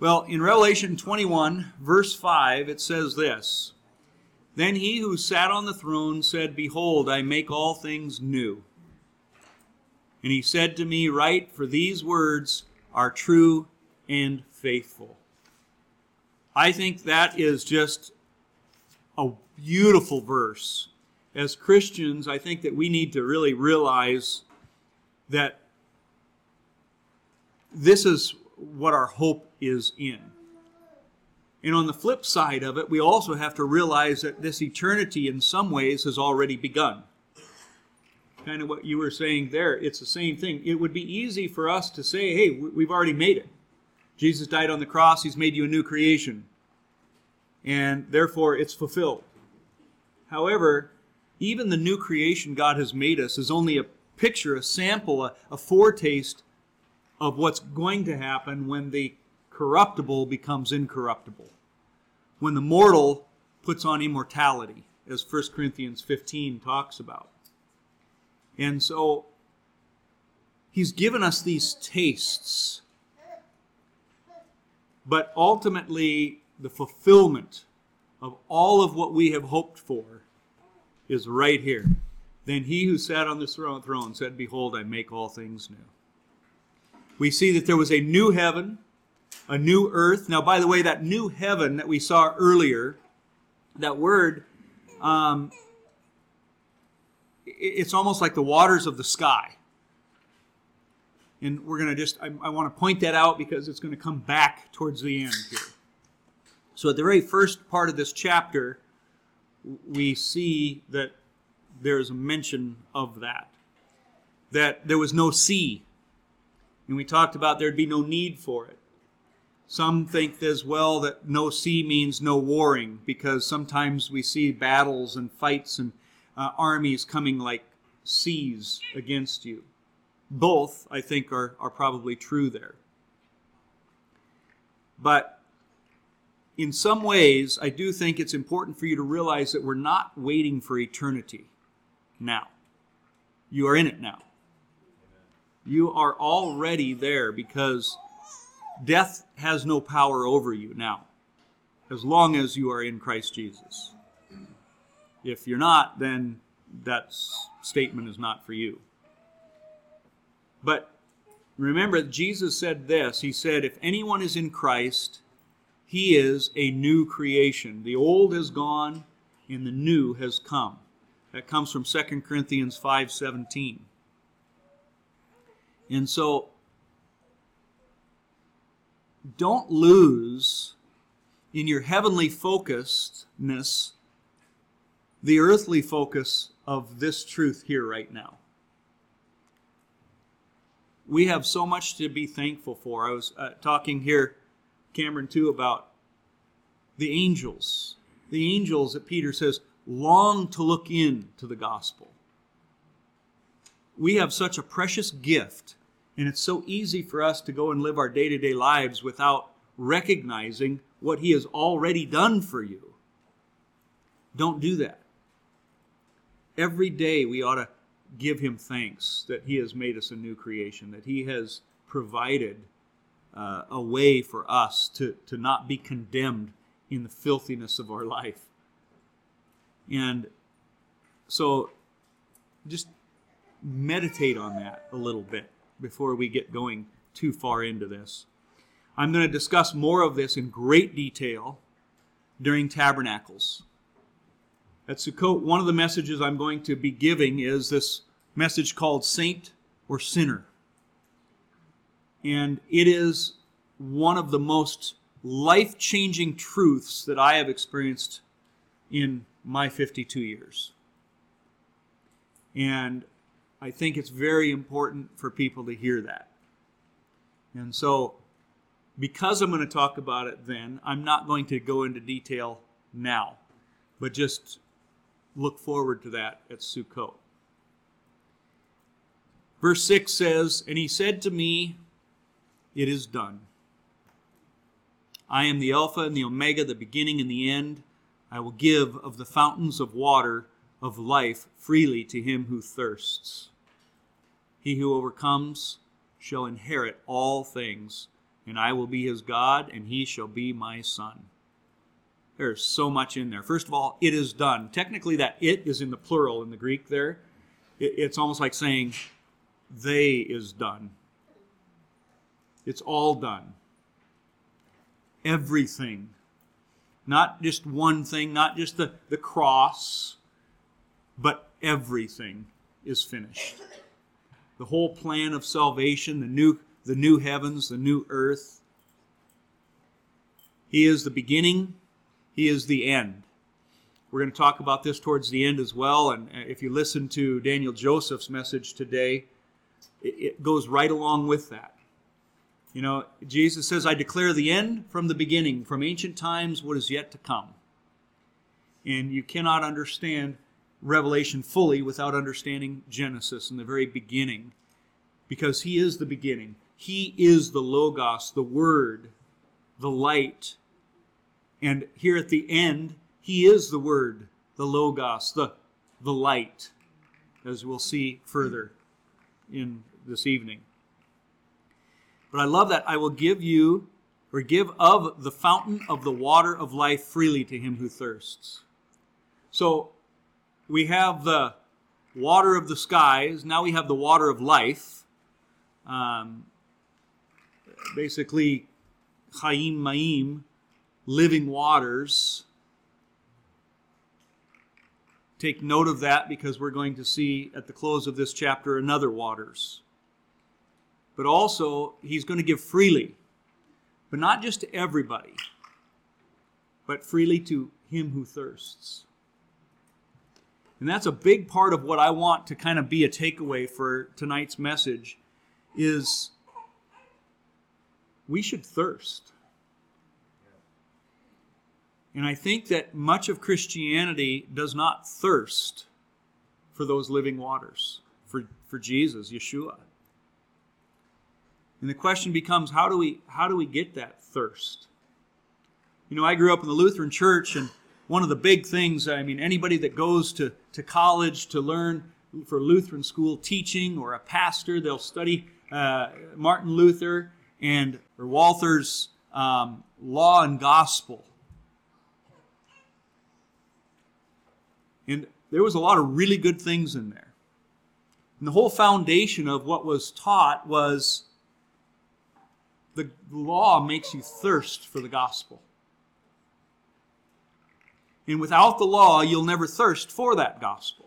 Well, in Revelation 21, verse 5, it says this Then he who sat on the throne said, Behold, I make all things new. And he said to me, Write, for these words are true and faithful. I think that is just a beautiful verse. As Christians, I think that we need to really realize that this is what our hope is in. And on the flip side of it, we also have to realize that this eternity in some ways has already begun. Kind of what you were saying there, it's the same thing. It would be easy for us to say, hey, we've already made it. Jesus died on the cross, he's made you a new creation. And therefore, it's fulfilled. However, even the new creation God has made us is only a picture, a sample, a, a foretaste of what's going to happen when the corruptible becomes incorruptible. When the mortal puts on immortality, as 1 Corinthians 15 talks about. And so he's given us these tastes. But ultimately, the fulfillment of all of what we have hoped for is right here. Then he who sat on the throne said, Behold, I make all things new. We see that there was a new heaven a new earth. Now, by the way, that new heaven that we saw earlier, that word, um, it's almost like the waters of the sky. And we're going to just, I, I want to point that out because it's going to come back towards the end here. So, at the very first part of this chapter, we see that there's a mention of that. That there was no sea. And we talked about there'd be no need for it. Some think as well that no sea means no warring because sometimes we see battles and fights and uh, armies coming like seas against you. Both, I think, are, are probably true there. But in some ways, I do think it's important for you to realize that we're not waiting for eternity now. You are in it now. You are already there because Death has no power over you now, as long as you are in Christ Jesus. If you're not, then that statement is not for you. But remember, Jesus said this He said, If anyone is in Christ, he is a new creation. The old has gone, and the new has come. That comes from 2 Corinthians 5:17. And so don't lose in your heavenly focusedness the earthly focus of this truth here right now. We have so much to be thankful for. I was uh, talking here, Cameron, too, about the angels. The angels that Peter says long to look into the gospel. We have such a precious gift and it's so easy for us to go and live our day to day lives without recognizing what He has already done for you. Don't do that. Every day we ought to give Him thanks that He has made us a new creation, that He has provided uh, a way for us to, to not be condemned in the filthiness of our life. And so just meditate on that a little bit before we get going too far into this. I'm going to discuss more of this in great detail during Tabernacles. At Sukkot, one of the messages I'm going to be giving is this message called Saint or Sinner. And it is one of the most life changing truths that I have experienced in my 52 years. And I think it's very important for people to hear that. And so, because I'm going to talk about it then, I'm not going to go into detail now, but just look forward to that at Sukkot. Verse 6 says, And he said to me, It is done. I am the Alpha and the Omega, the beginning and the end. I will give of the fountains of water of life freely to him who thirsts. He who overcomes shall inherit all things, and I will be his God, and he shall be my son. There's so much in there. First of all, it is done. Technically, that it is in the plural in the Greek there. It's almost like saying, they is done. It's all done. Everything. Not just one thing, not just the, the cross, but everything is finished. The whole plan of salvation, the new, the new heavens, the new earth. He is the beginning, He is the end. We're going to talk about this towards the end as well. And uh, if you listen to Daniel Joseph's message today, it goes right along with that. You know, Jesus says, I declare the end from the beginning, from ancient times, what is yet to come. And you cannot understand Revelation fully without understanding Genesis in the very beginning, because He is the beginning. He is the Logos, the Word, the light. And here at the end, He is the Word, the Logos, the, the light, as we'll see further in this evening. But I love that I will give you or give of the fountain of the water of life freely to him who thirsts. So we have the water of the skies. Now we have the water of life. Um, basically, Chaim Maim, living waters. Take note of that because we're going to see at the close of this chapter another waters but also he's going to give freely. But not just to everybody, but freely to him who thirsts. And that's a big part of what I want to kind of be a takeaway for tonight's message is we should thirst. And I think that much of Christianity does not thirst for those living waters, for, for Jesus, Yeshua. And the question becomes how do we how do we get that thirst? You know, I grew up in the Lutheran church and one of the big things, I mean, anybody that goes to, to college to learn for Lutheran school teaching or a pastor, they'll study uh, Martin Luther and or Walther's um, Law and Gospel. And there was a lot of really good things in there. And the whole foundation of what was taught was the law makes you thirst for the gospel. And without the law, you'll never thirst for that gospel.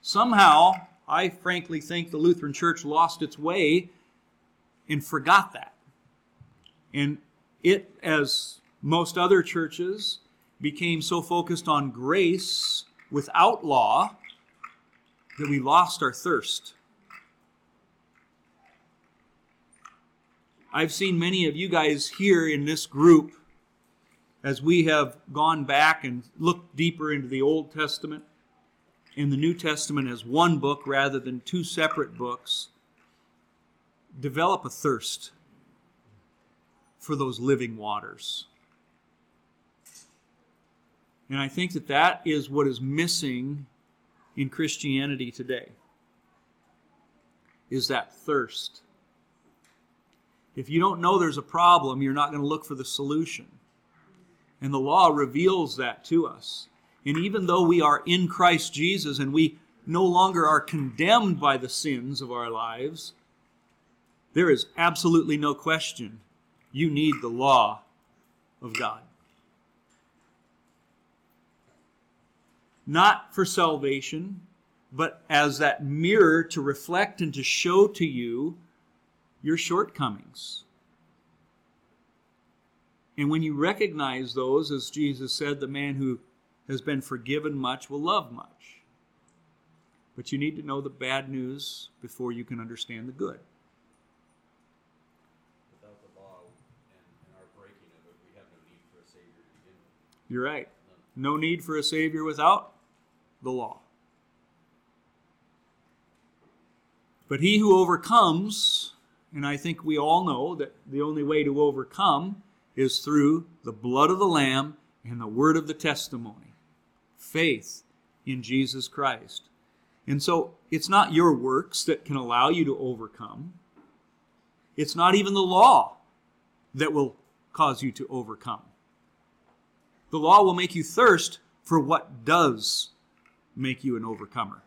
Somehow, I frankly think the Lutheran Church lost its way and forgot that. And it, as most other churches, became so focused on grace without law that we lost our thirst. I've seen many of you guys here in this group as we have gone back and looked deeper into the Old Testament and the New Testament as one book rather than two separate books, develop a thirst for those living waters. And I think that that is what is missing in Christianity today is that thirst if you don't know there's a problem, you're not going to look for the solution. And the law reveals that to us. And even though we are in Christ Jesus and we no longer are condemned by the sins of our lives, there is absolutely no question you need the law of God. Not for salvation, but as that mirror to reflect and to show to you your shortcomings. And when you recognize those, as Jesus said, the man who has been forgiven much will love much. But you need to know the bad news before you can understand the good. Without the law and, our breaking of it, we have no need for a Savior to begin with. You're right. No need for a Savior without the law. But he who overcomes and I think we all know that the only way to overcome is through the blood of the Lamb and the word of the testimony. Faith in Jesus Christ. And so it's not your works that can allow you to overcome. It's not even the law that will cause you to overcome. The law will make you thirst for what does make you an overcomer.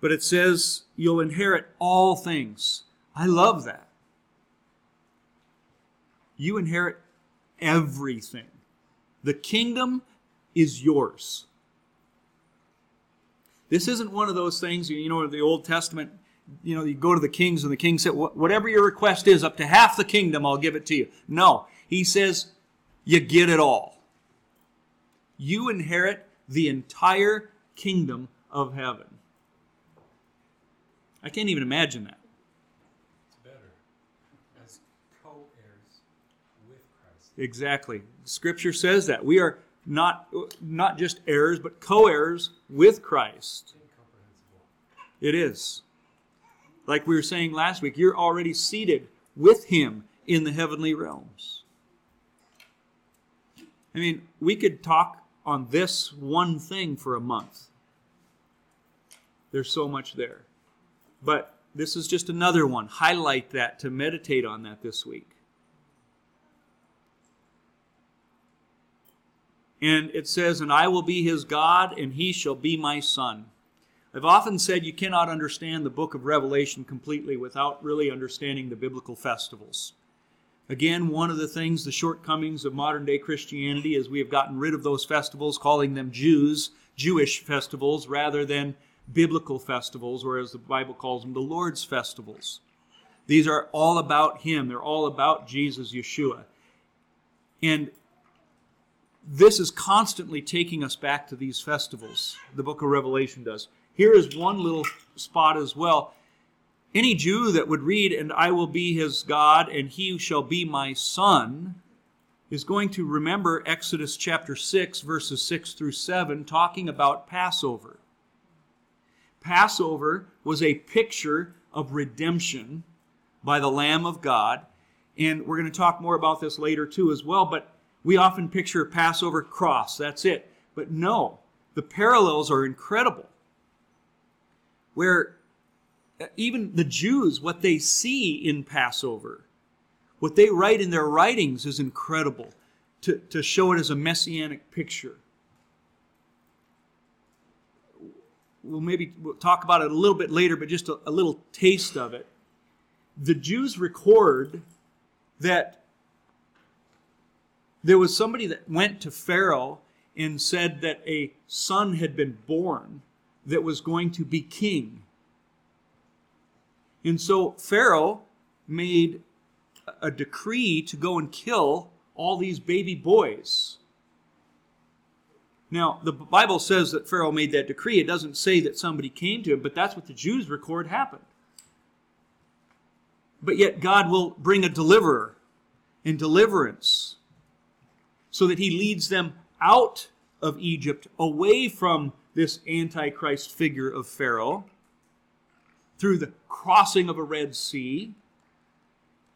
But it says you'll inherit all things. I love that. You inherit everything. The kingdom is yours. This isn't one of those things, you know, the Old Testament, you know, you go to the kings and the king said, whatever your request is, up to half the kingdom, I'll give it to you. No, he says, you get it all. You inherit the entire kingdom of heaven. I can't even imagine that. It's better as co-heirs with Christ. Exactly. Scripture says that we are not not just heirs, but co-heirs with Christ. It is. Like we were saying last week, you're already seated with Him in the heavenly realms. I mean, we could talk on this one thing for a month. There's so much there. But this is just another one. Highlight that to meditate on that this week. And it says, And I will be his God, and he shall be my son. I've often said you cannot understand the book of Revelation completely without really understanding the biblical festivals. Again, one of the things, the shortcomings of modern day Christianity is we have gotten rid of those festivals, calling them Jews, Jewish festivals, rather than biblical festivals, or as the Bible calls them, the Lord's festivals. These are all about Him, they're all about Jesus, Yeshua. And this is constantly taking us back to these festivals, the book of Revelation does. Here is one little spot as well. Any Jew that would read, and I will be his God, and he shall be my son, is going to remember Exodus chapter 6, verses 6 through 7, talking about Passover. Passover was a picture of redemption by the Lamb of God. And we're going to talk more about this later too, as well. But we often picture Passover cross. That's it. But no, the parallels are incredible. Where uh, even the Jews, what they see in Passover, what they write in their writings is incredible to, to show it as a messianic picture. We'll maybe we'll talk about it a little bit later, but just a, a little taste of it. The Jews record that there was somebody that went to Pharaoh and said that a son had been born that was going to be king. And so Pharaoh made a decree to go and kill all these baby boys. Now, the Bible says that Pharaoh made that decree. It doesn't say that somebody came to him, but that's what the Jews record happened. But yet, God will bring a deliverer and deliverance so that he leads them out of Egypt, away from this Antichrist figure of Pharaoh, through the crossing of a Red Sea.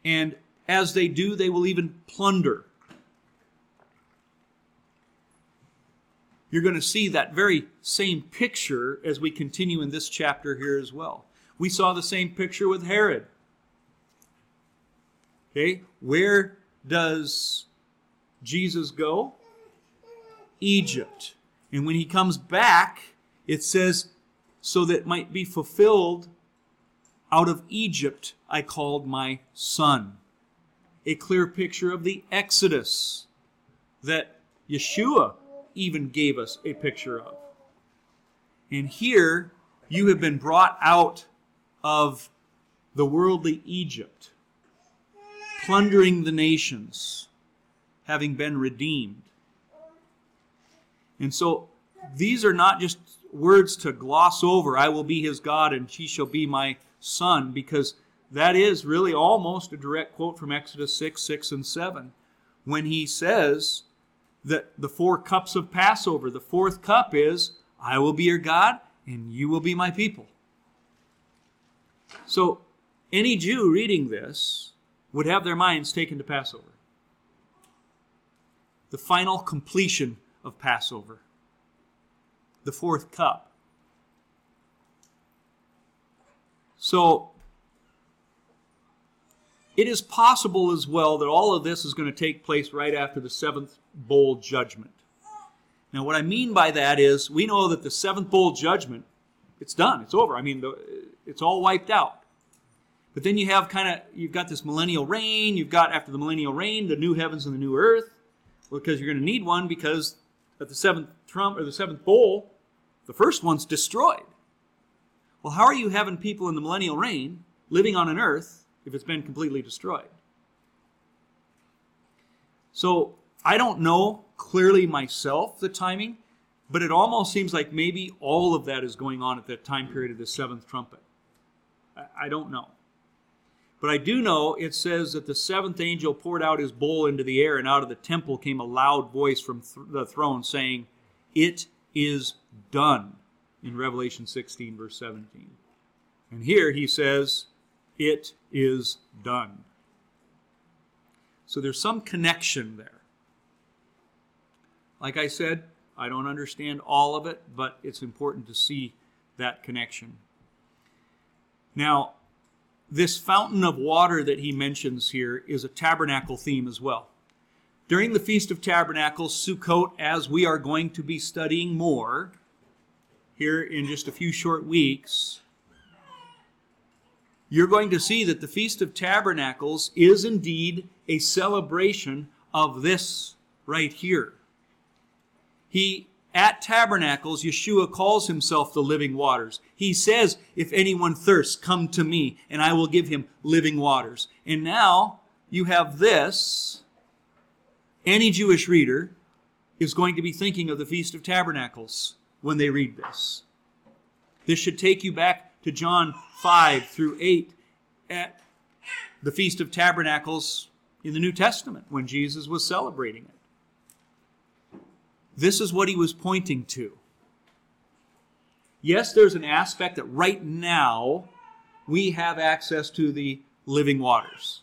And as they do, they will even plunder. You're going to see that very same picture as we continue in this chapter here as well. We saw the same picture with Herod. Okay, where does Jesus go? Egypt. And when he comes back, it says, so that might be fulfilled, out of Egypt I called my son. A clear picture of the Exodus that Yeshua even gave us a picture of. And here you have been brought out of the worldly Egypt, plundering the nations having been redeemed. And so these are not just words to gloss over I will be his God and he shall be my son, because that is really almost a direct quote from Exodus 6, 6, and 7, when he says that the four cups of Passover, the fourth cup is I will be your God and you will be my people. So any Jew reading this would have their minds taken to Passover the final completion of Passover, the fourth cup. So, it is possible as well that all of this is going to take place right after the seventh bowl judgment. Now, what I mean by that is we know that the seventh bowl judgment, it's done, it's over. I mean, it's all wiped out. But then you have kind of you've got this millennial reign. You've got after the millennial reign the new heavens and the new earth, because you're going to need one because at the seventh trump or the seventh bowl, the first one's destroyed. Well, how are you having people in the millennial reign living on an earth if it's been completely destroyed? So I don't know clearly myself the timing, but it almost seems like maybe all of that is going on at that time period of the seventh trumpet. I, I don't know. But I do know it says that the seventh angel poured out his bowl into the air, and out of the temple came a loud voice from th- the throne saying, It is done, in Revelation 16, verse 17. And here he says, It is done. So there's some connection there. Like I said, I don't understand all of it, but it's important to see that connection. Now, this fountain of water that he mentions here is a tabernacle theme as well. During the Feast of Tabernacles, Sukkot, as we are going to be studying more here in just a few short weeks, you're going to see that the Feast of Tabernacles is indeed a celebration of this right here. He at Tabernacles, Yeshua calls himself the living waters. He says, If anyone thirsts, come to me, and I will give him living waters. And now you have this. Any Jewish reader is going to be thinking of the Feast of Tabernacles when they read this. This should take you back to John 5 through 8 at the Feast of Tabernacles in the New Testament when Jesus was celebrating it. This is what he was pointing to. Yes, there's an aspect that right now we have access to the living waters.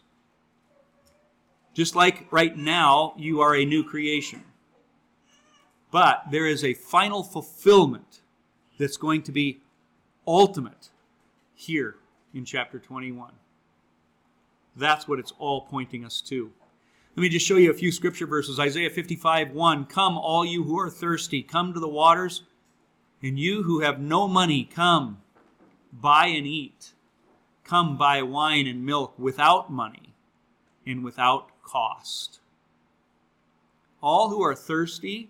Just like right now you are a new creation. But there is a final fulfillment that's going to be ultimate here in chapter 21. That's what it's all pointing us to. Let me just show you a few scripture verses. Isaiah 55 1 Come, all you who are thirsty, come to the waters, and you who have no money, come, buy and eat. Come, buy wine and milk without money and without cost. All who are thirsty,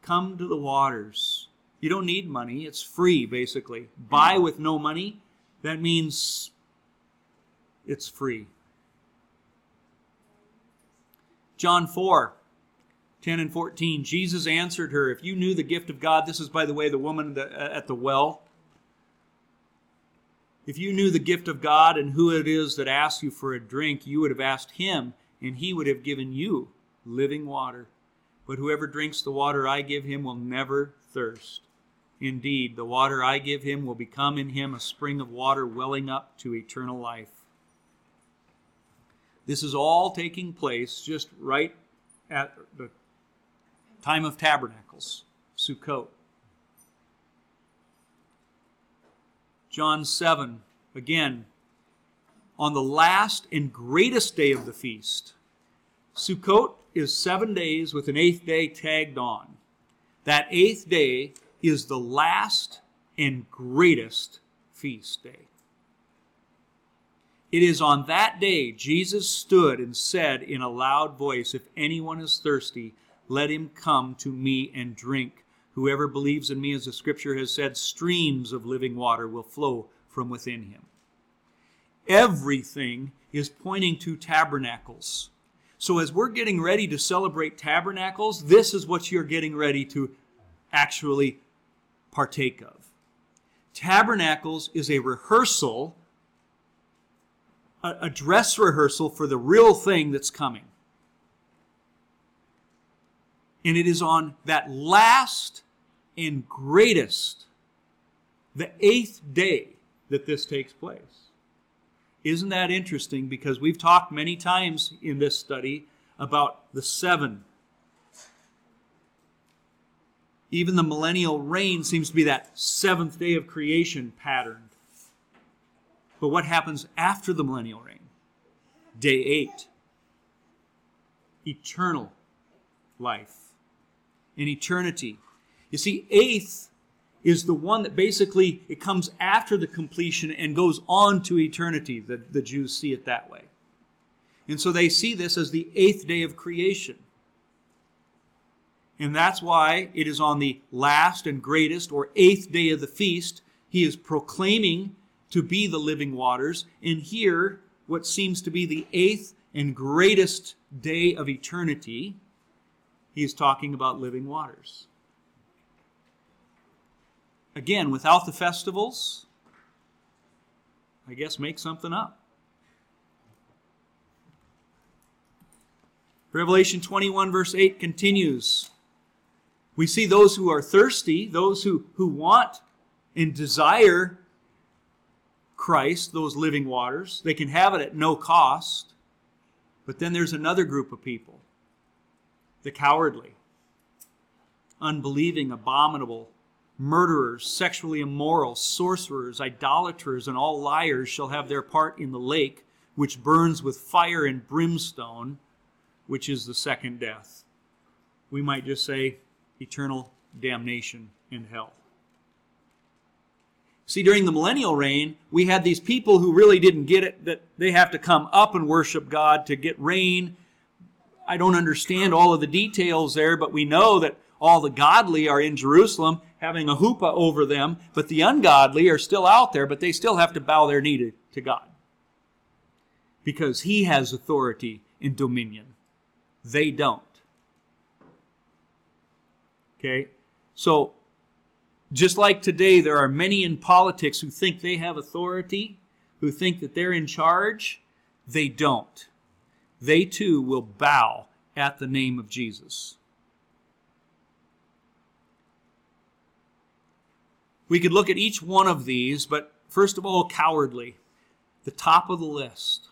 come to the waters. You don't need money, it's free, basically. Buy with no money, that means it's free. John 4, 10 and 14. Jesus answered her, If you knew the gift of God, this is, by the way, the woman uh, at the well. If you knew the gift of God and who it is that asks you for a drink, you would have asked him, and he would have given you living water. But whoever drinks the water I give him will never thirst. Indeed, the water I give him will become in him a spring of water welling up to eternal life. This is all taking place just right at the time of tabernacles, Sukkot. John 7, again, on the last and greatest day of the feast. Sukkot is seven days with an eighth day tagged on. That eighth day is the last and greatest feast day. It is on that day Jesus stood and said in a loud voice, If anyone is thirsty, let him come to me and drink. Whoever believes in me, as the scripture has said, streams of living water will flow from within him. Everything is pointing to tabernacles. So, as we're getting ready to celebrate tabernacles, this is what you're getting ready to actually partake of. Tabernacles is a rehearsal a, a dress rehearsal for the real thing that's coming. And it is on that last and greatest, the eighth day, that this takes place. Isn't that interesting? Because we've talked many times in this study about the seven. Even the millennial reign seems to be that seventh day of creation pattern. But what happens after the millennial reign? Day 8 eternal life in eternity. You see, eighth is the one that basically it comes after the completion and goes on to eternity. The, the Jews see it that way. And so they see this as the eighth day of creation. And that's why it is on the last and greatest or eighth day of the feast. He is proclaiming to be the living waters. And here, what seems to be the eighth and greatest day of eternity, he is talking about living waters. Again, without the festivals, I guess make something up. Revelation 21, verse 8 continues. We see those who are thirsty, those who, who want and desire Christ, those living waters. They can have it at no cost. But then there's another group of people the cowardly, unbelieving, abominable, murderers, sexually immoral, sorcerers, idolaters, and all liars shall have their part in the lake, which burns with fire and brimstone, which is the second death. We might just say eternal damnation in hell. See, during the millennial reign, we had these people who really didn't get it that they have to come up and worship God to get rain. I don't understand all of the details there, but we know that all the godly are in Jerusalem having a chuppah over them, but the ungodly are still out there, but they still have to bow their knee to, to God. Because He has authority and dominion. They don't. Okay? So, just like today, there are many in politics who think they have authority, who think that they're in charge. They don't. They too will bow at the name of Jesus. We could look at each one of these, but first of all, cowardly, the top of the list.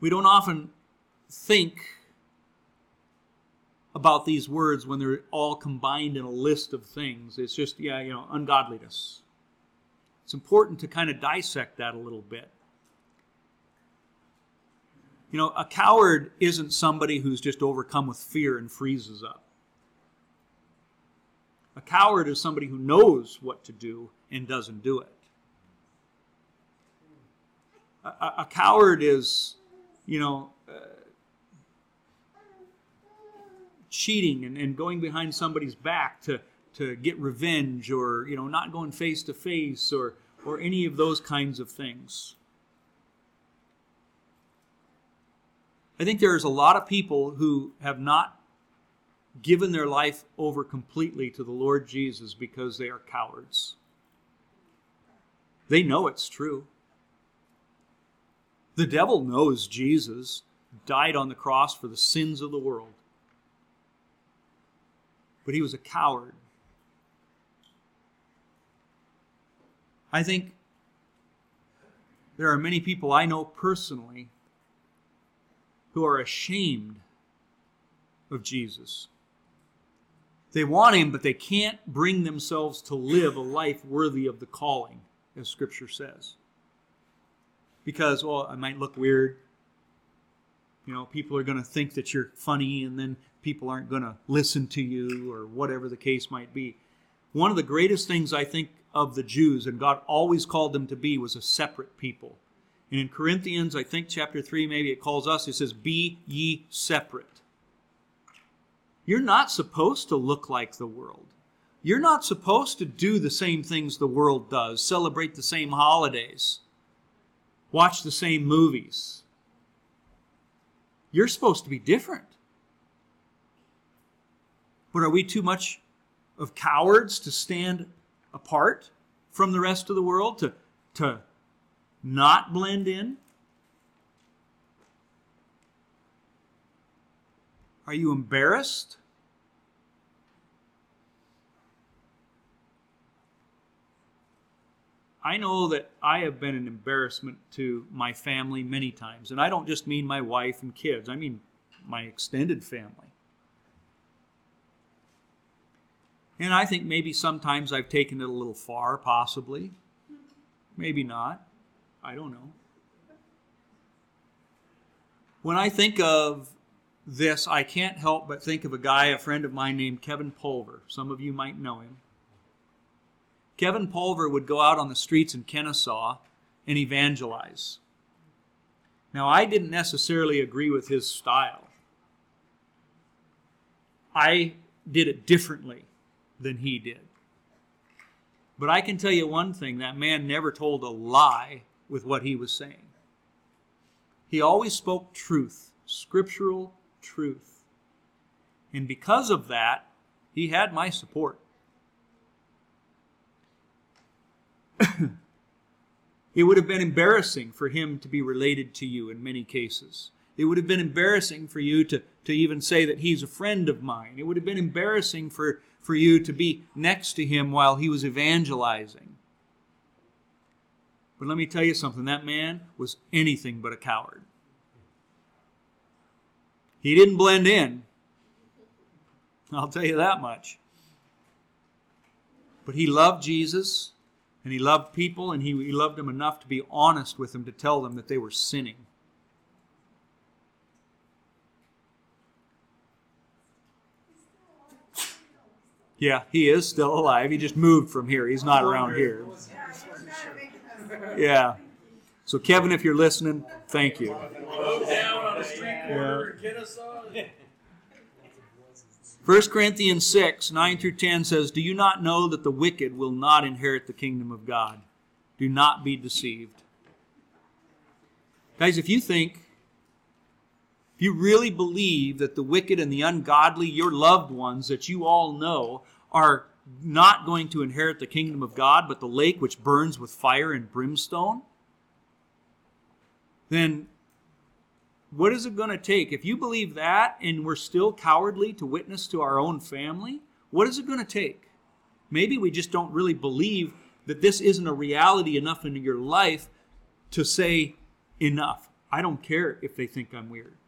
We don't often think about these words when they're all combined in a list of things. It's just, yeah, you know, ungodliness. It's important to kind of dissect that a little bit. You know, a coward isn't somebody who's just overcome with fear and freezes up. A coward is somebody who knows what to do and doesn't do it. A, a, coward is, you know, uh, cheating and, and going behind somebody's back to, to get revenge or, you know, not going face to face or, or any of those kinds of things. I think there's a lot of people who have not given their life over completely to the Lord Jesus because they are cowards. They know it's true. The devil knows Jesus died on the cross for the sins of the world. But he was a coward. I think there are many people I know personally who are ashamed of Jesus. They want him, but they can't bring themselves to live a life worthy of the calling, as Scripture says. Because, well, I might look weird. You know, people are going to think that you're funny, and then people aren't going to listen to you, or whatever the case might be. One of the greatest things I think of the Jews, and God always called them to be, was a separate people. And in Corinthians, I think chapter 3, maybe it calls us, it says, Be ye separate. You're not supposed to look like the world. You're not supposed to do the same things the world does, celebrate the same holidays, watch the same movies. You're supposed to be different. But are we too much of cowards to stand apart from the rest of the world, to, to not blend in? Are you embarrassed? I know that I have been an embarrassment to my family many times. And I don't just mean my wife and kids, I mean my extended family. And I think maybe sometimes I've taken it a little far, possibly. Maybe not. I don't know. When I think of this, I can't help but think of a guy, a friend of mine named Kevin Pulver. Some of you might know him. Kevin Pulver would go out on the streets in Kennesaw and evangelize. Now, I didn't necessarily agree with his style. I did it differently than he did. But I can tell you one thing that man never told a lie with what he was saying. He always spoke truth, scriptural truth. And because of that, he had my support. it would have been embarrassing for him to be related to you in many cases. It would have been embarrassing for you to, to even say that he's a friend of mine. It would have been embarrassing for, for you to be next to him while he was evangelizing. But let me tell you something that man was anything but a coward. He didn't blend in. I'll tell you that much. But he loved Jesus and he loved people and he, he loved them enough to be honest with them to tell them that they were sinning. Yeah, he is still alive. He just moved from here. He's not around here. Yeah. So, Kevin, if you're listening, thank you. Kennesaw. 1 Corinthians 6, 9 through 10 says, Do you not know that the wicked will not inherit the kingdom of God? Do not be deceived. Guys, if you think, if you really believe that the wicked and the ungodly, your loved ones that you all know, are not going to inherit the kingdom of God, but the lake which burns with fire and brimstone, then what is it going to take? If you believe that and we're still cowardly to witness to our own family, what is it going to take? Maybe we just don't really believe that this isn't a reality enough in your life to say, enough. I don't care if they think I'm weird.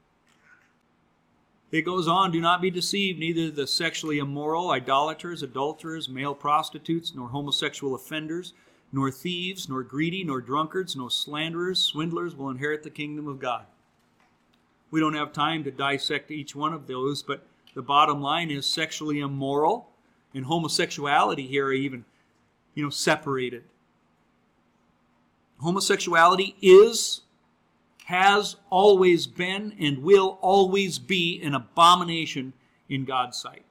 It goes on, do not be deceived, neither the sexually immoral, idolaters, adulterers, male prostitutes, nor homosexual offenders, nor thieves, nor greedy, nor drunkards, nor slanderers, swindlers will inherit the kingdom of God. We don't have time to dissect each one of those, but the bottom line is sexually immoral and homosexuality here are even, you know, separated. Homosexuality is, has always been, and will always be an abomination in God's sight.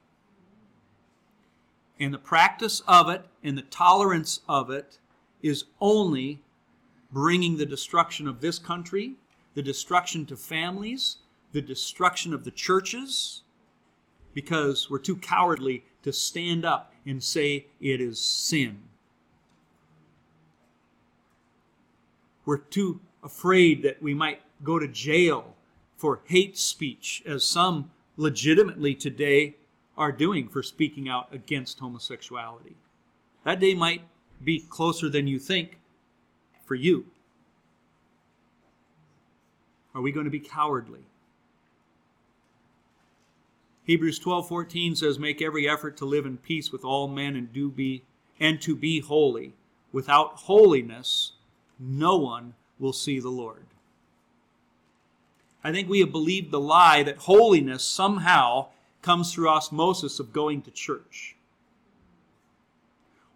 And the practice of it and the tolerance of it is only bringing the destruction of this country the destruction to families, the destruction of the churches, because we're too cowardly to stand up and say it is sin. We're too afraid that we might go to jail for hate speech, as some legitimately today are doing for speaking out against homosexuality. That day might be closer than you think for you. Are we going to be cowardly? Hebrews 12:14 says make every effort to live in peace with all men and do be and to be holy. Without holiness no one will see the Lord. I think we have believed the lie that holiness somehow comes through osmosis of going to church.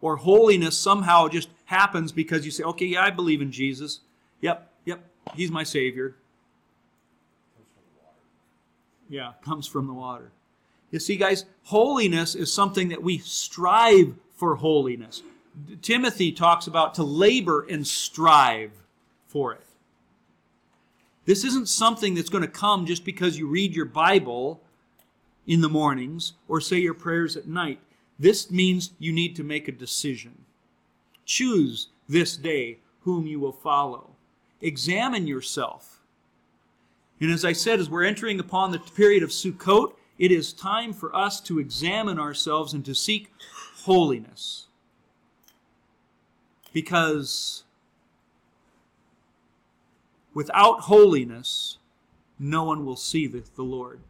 Or holiness somehow just happens because you say, okay, yeah, I believe in Jesus. Yep, yep, he's my Savior. Yeah, comes from the water. You see, guys, holiness is something that we strive for holiness. Timothy talks about to labor and strive for it. This isn't something that's going to come just because you read your Bible in the mornings or say your prayers at night. This means you need to make a decision. Choose this day whom you will follow. Examine yourself. And as I said, as we're entering upon the period of Sukkot, it is time for us to examine ourselves and to seek holiness. Because without holiness, no one will see the, the Lord.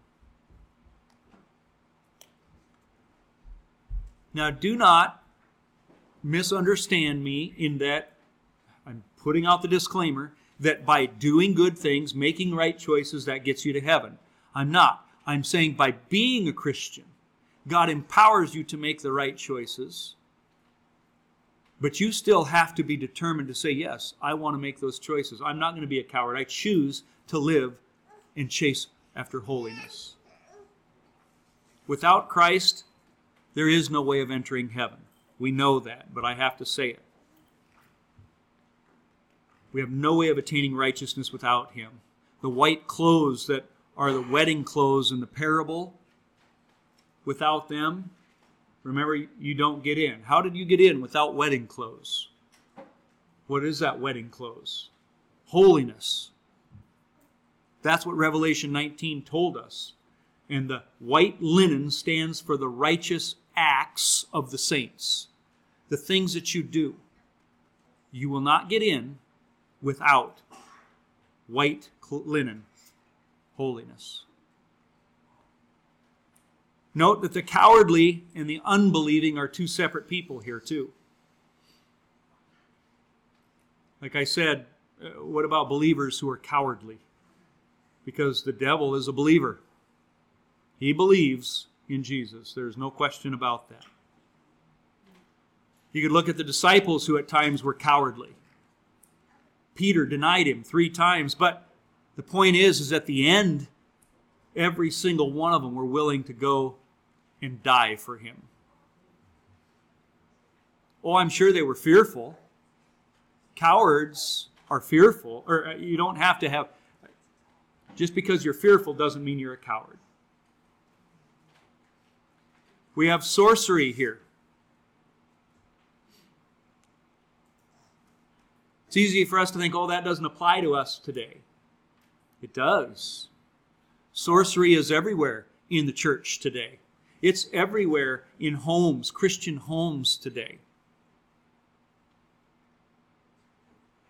Now, do not misunderstand me in that I'm putting out the disclaimer that by doing good things, making right choices, that gets you to heaven. I'm not. I'm saying by being a Christian, God empowers you to make the right choices. But you still have to be determined to say, Yes, I want to make those choices. I'm not going to be a coward. I choose to live and chase after holiness. Without Christ, there is no way of entering heaven. We know that, but I have to say it. We have no way of attaining righteousness without Him. The white clothes that are the wedding clothes in the parable, without them, remember, you don't get in. How did you get in without wedding clothes? What is that wedding clothes? Holiness. That's what Revelation 19 told us. And the white linen stands for the righteous acts of the saints, the things that you do. You will not get in without white linen, holiness. Note that the cowardly and the unbelieving are two separate people here, too. Like I said, uh, what about believers who are cowardly? Because the devil is a believer. He believes in Jesus. There's no question about that. You could look at the disciples who at times were cowardly. Peter denied him three times, but the point is, is at the end, every single one of them were willing to go and die for him. Oh, I'm sure they were fearful. Cowards are fearful, or uh, you don't have to have, just because you're fearful doesn't mean you're a coward. We have sorcery here. It's easy for us to think, oh, that doesn't apply to us today. It does. Sorcery is everywhere in the church today, it's everywhere in homes, Christian homes today.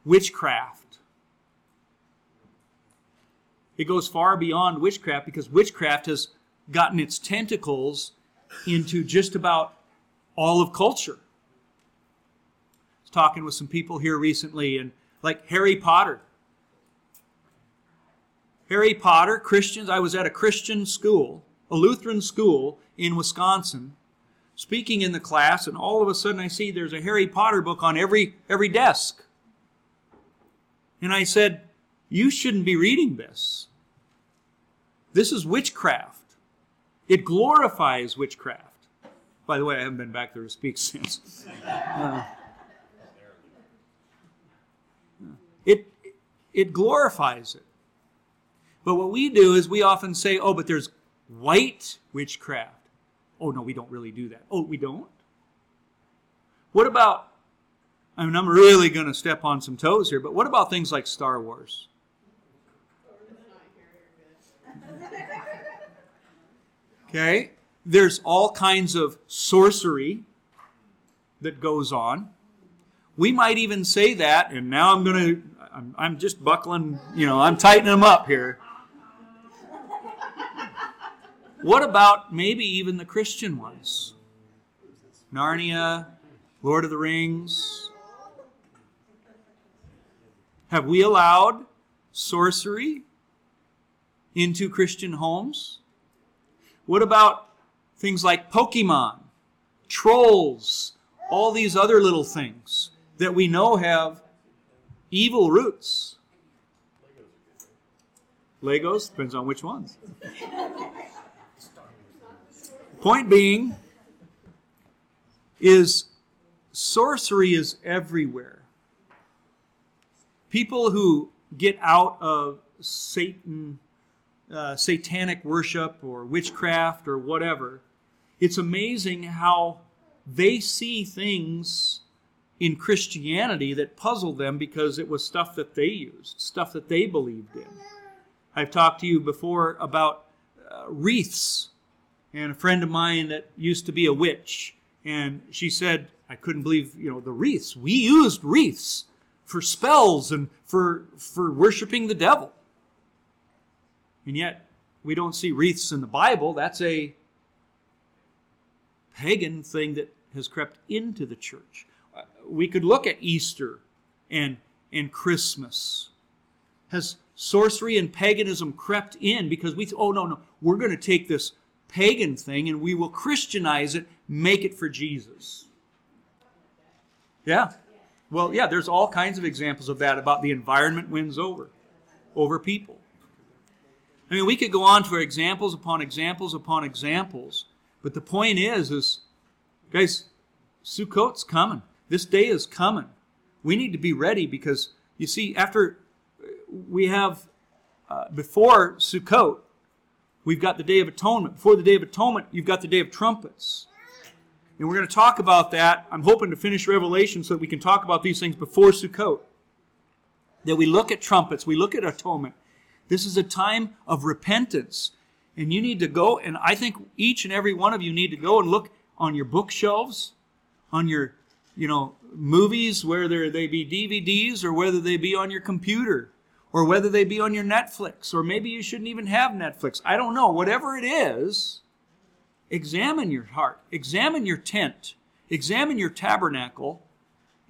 Witchcraft. It goes far beyond witchcraft because witchcraft has gotten its tentacles into just about all of culture. I was talking with some people here recently, and like Harry Potter. Harry Potter, Christians, I was at a Christian school, a Lutheran school in Wisconsin, speaking in the class, and all of a sudden I see there's a Harry Potter book on every, every desk. And I said, You shouldn't be reading this. This is witchcraft. It glorifies witchcraft. By the way, I haven't been back there to speak since. Uh, it, it glorifies it. But what we do is we often say, oh, but there's white witchcraft. Oh, no, we don't really do that. Oh, we don't? What about, I mean, I'm really going to step on some toes here, but what about things like Star Wars? Okay? There's all kinds of sorcery that goes on. We might even say that, and now I'm going to, I'm, I'm just buckling, you know, I'm tightening them up here. What about maybe even the Christian ones? Narnia, Lord of the Rings. Have we allowed sorcery into Christian homes? What about things like Pokemon, trolls, all these other little things that we know have evil roots? Legos, depends on which ones. Point being is sorcery is everywhere. People who get out of Satan uh, satanic worship or witchcraft or whatever, it's amazing how they see things in Christianity that puzzle them because it was stuff that they used, stuff that they believed in. I've talked to you before about uh, wreaths, and a friend of mine that used to be a witch, and she said, I couldn't believe, you know, the wreaths. We used wreaths for spells and for for worshiping the devil. And yet, we don't see wreaths in the Bible. That's a pagan thing that has crept into the church. We could look at Easter and and Christmas? Has sorcery and paganism crept in because we, oh no, no, we're going to take this pagan thing and we will Christianize it, make it for Jesus? Yeah. Well, yeah, there's all kinds of examples of that about the environment wins over, over people. I mean, we could go on for examples upon examples upon examples, but the point is, is, guys, Sukkot's coming. This day is coming. We need to be ready because, you see, after we have, uh, before Sukkot, we've got the Day of Atonement. Before the Day of Atonement, you've got the Day of Trumpets. And we're going to talk about that. I'm hoping to finish Revelation so that we can talk about these things before Sukkot. That we look at trumpets, we look at atonement. This is a time of repentance. And you need to go, and I think each and every one of you need to go and look on your bookshelves, on your, you know, movies, whether they be DVDs or whether they be on your computer or whether they be on your Netflix, or maybe you shouldn't even have Netflix. I don't know. Whatever it is, examine your heart, examine your tent, examine your tabernacle,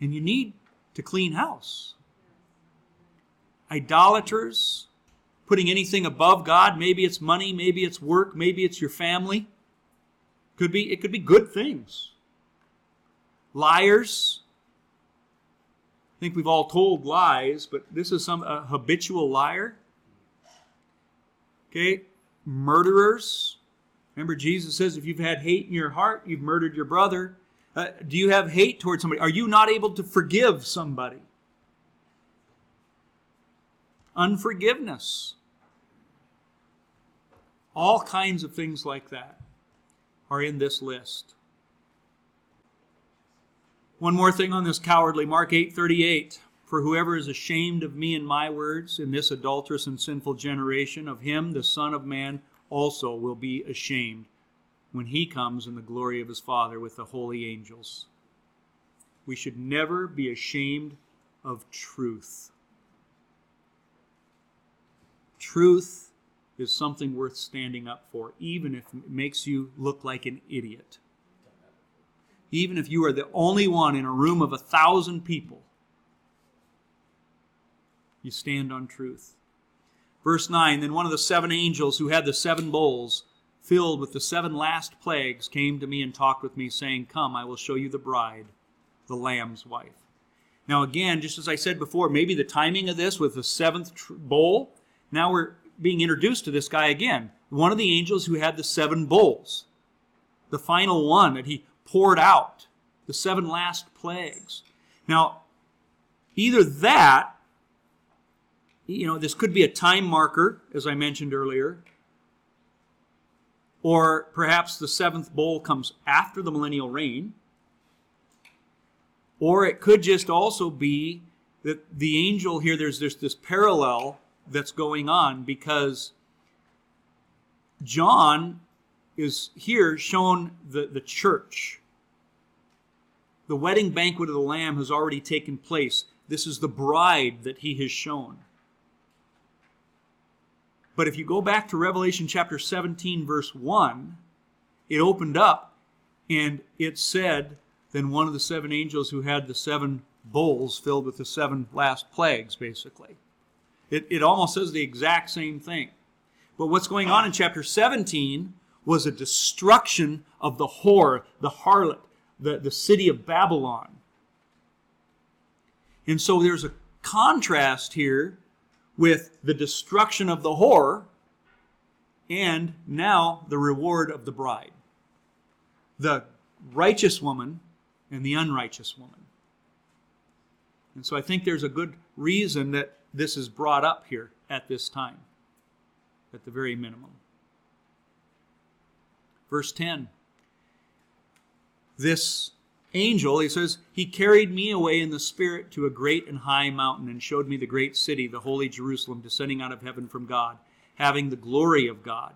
and you need to clean house. Idolaters, putting anything above God, maybe it's money, maybe it's work, maybe it's your family. Could be it could be good things. Liars. I think we've all told lies, but this is some a habitual liar. Okay? Murderers. Remember, Jesus says if you've had hate in your heart, you've murdered your brother. Uh, do you have hate towards somebody? Are you not able to forgive somebody? Unforgiveness. All kinds of things like that are in this list. One more thing on this cowardly Mark 8:38 For whoever is ashamed of me and my words in this adulterous and sinful generation of him the son of man also will be ashamed when he comes in the glory of his Father with the holy angels. We should never be ashamed of truth. Truth is something worth standing up for, even if it makes you look like an idiot. Even if you are the only one in a room of a thousand people, you stand on truth. Verse 9 Then one of the seven angels who had the seven bowls filled with the seven last plagues came to me and talked with me, saying, Come, I will show you the bride, the Lamb's wife. Now, again, just as I said before, maybe the timing of this with the seventh tr- bowl, now we're being introduced to this guy again. One of the angels who had the seven bowls, the final one that he poured out, the seven last plagues. Now, either that you know, this could be a time marker, as I mentioned earlier, or perhaps the seventh bowl comes after the millennial reign, or it could just also be that the angel here, there's, there's this parallel that's going on because John is here shown the, the church. The wedding banquet of the Lamb has already taken place. This is the bride that he has shown. But if you go back to Revelation chapter 17, verse 1, it opened up and it said, Then one of the seven angels who had the seven bowls filled with the seven last plagues, basically. It, it almost says the exact same thing. But what's going on in chapter 17 was a destruction of the whore, the harlot, the, the city of Babylon. And so there's a contrast here with the destruction of the whore and now the reward of the bride. The righteous woman and the unrighteous woman. And so I think there's a good reason that this is brought up here at this time, at the very minimum. Verse 10 This angel, he says, He carried me away in the Spirit to a great and high mountain and showed me the great city, the holy Jerusalem, descending out of heaven from God, having the glory of God.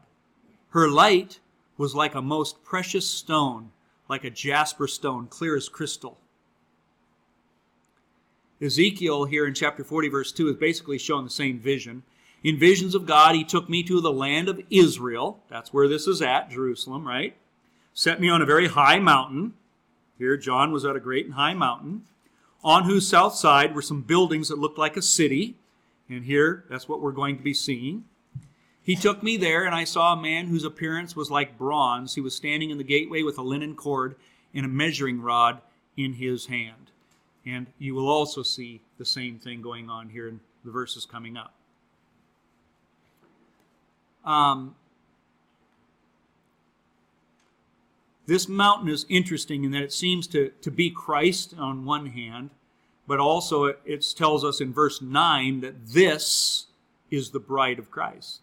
Her light was like a most precious stone, like a jasper stone, clear as crystal. Ezekiel, here in chapter 40, verse 2, is basically showing the same vision. In visions of God, he took me to the land of Israel. That's where this is at, Jerusalem, right? Set me on a very high mountain here, John was at a great and high mountain, on whose south side were some buildings that looked like a city. And here, that's what we're going to be seeing. He took me there, and I saw a man whose appearance was like bronze. He was standing in the gateway with a linen cord and a measuring rod in his hand. And you will also see the same thing going on here in the verses coming up. Um, this mountain is interesting in that it seems to, to be Christ on one hand, but also it, it tells us in verse 9 that this is the bride of Christ.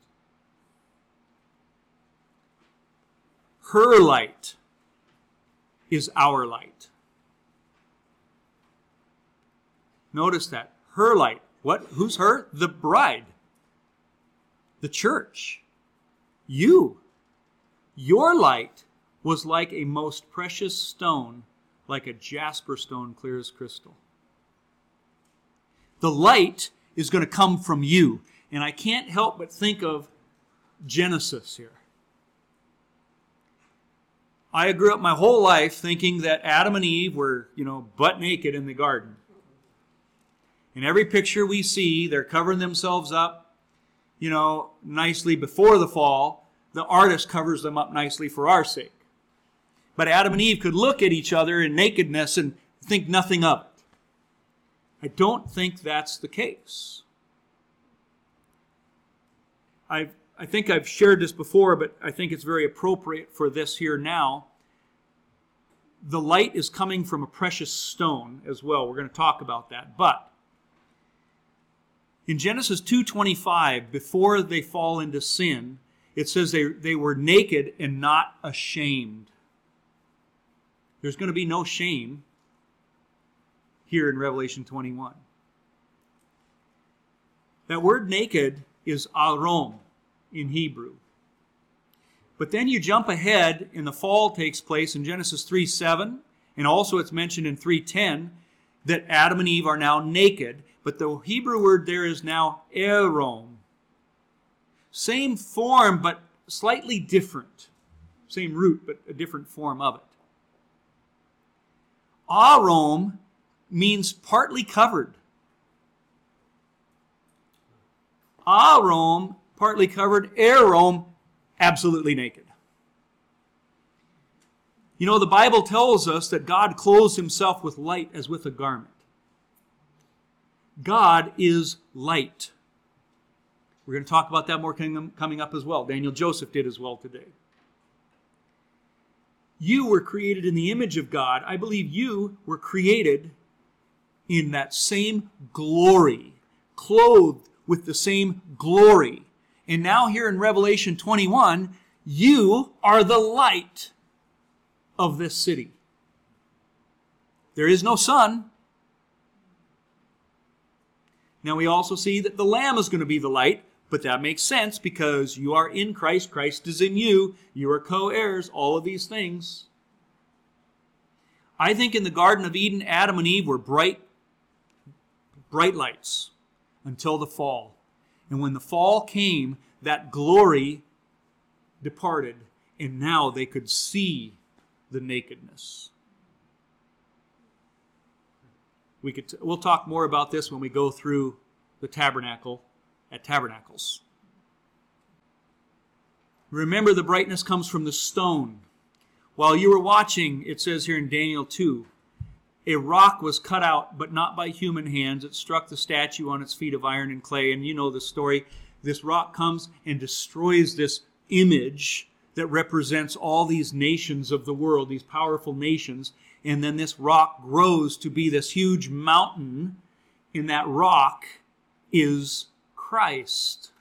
Her light is our light. Notice that. Her light. What? Who's her? The bride. The church. You. Your light was like a most precious stone, like a jasper stone clear as crystal. The light is going to come from you. And I can't help but think of Genesis here. I grew up my whole life thinking that Adam and Eve were, you know, butt naked in the garden. In every picture we see, they're covering themselves up, you know, nicely before the fall. The artist covers them up nicely for our sake. But Adam and Eve could look at each other in nakedness and think nothing of it. I don't think that's the case. I've, I think I've shared this before, but I think it's very appropriate for this here now. The light is coming from a precious stone as well. We're going to talk about that. But in Genesis 2:25, before they fall into sin, it says they, they were naked and not ashamed. There's going to be no shame here in Revelation 21. That word naked is arom in Hebrew. But then you jump ahead and the fall takes place in Genesis 3 7, and also it's mentioned in 3.10 that Adam and Eve are now naked, but the Hebrew word there is now erom. Same form, but slightly different. Same root, but a different form of it. Arom means partly covered. Arom, partly covered. Arom, absolutely naked. You know, the Bible tells us that God clothes himself with light as with a garment. God is light. We're going to talk about that more coming up as well. Daniel Joseph did as well today. You were created in the image of God. I believe you were created in that same glory, clothed with the same glory. And now, here in Revelation 21, you are the light of this city. There is no sun. Now, we also see that the Lamb is going to be the light, but that makes sense because you are in Christ, Christ is in you, you are co heirs, all of these things. I think in the Garden of Eden, Adam and Eve were bright, bright lights until the fall. And when the fall came, that glory departed, and now they could see the nakedness. We could t- we'll talk more about this when we go through the tabernacle at tabernacles. Remember, the brightness comes from the stone. While you were watching, it says here in Daniel 2, a rock was cut out, but not by human hands. It struck the statue on its feet of iron and clay. And you know the story. This rock comes and destroys this image that represents all these nations of the world, these powerful nations. And then this rock grows to be this huge mountain. And that rock is Christ.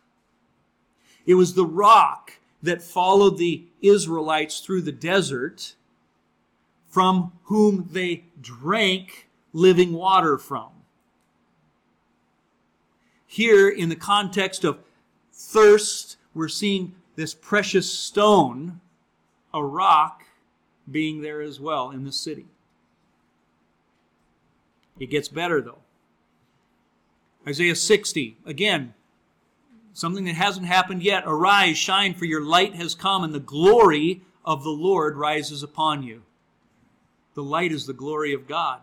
It was the rock that followed the Israelites through the desert, from whom they drank living water from. Here, in the context of thirst, we're seeing this precious stone, a rock, being there as well in the city. It gets better though. Isaiah 60, again, something that hasn't happened yet. Arise, shine, for your light has come, and the glory of the Lord rises upon you. The light is the glory of God.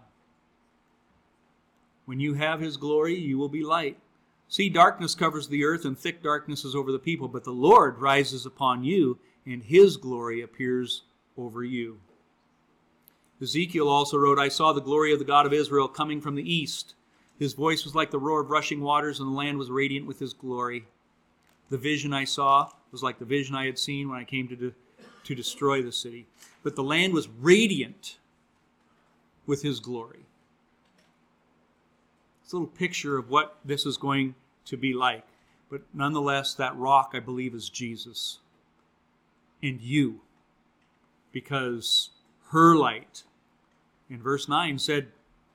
When you have his glory, you will be light. See, darkness covers the earth, and thick darkness is over the people, but the Lord rises upon you, and his glory appears over you. Ezekiel also wrote, I saw the glory of the God of Israel coming from the east. His voice was like the roar of rushing waters, and the land was radiant with his glory. The vision I saw was like the vision I had seen when I came to, de- to destroy the city. But the land was radiant with his glory. It's a little picture of what this is going to be like. But nonetheless, that rock, I believe, is Jesus and you. Because her light, in verse 9, said,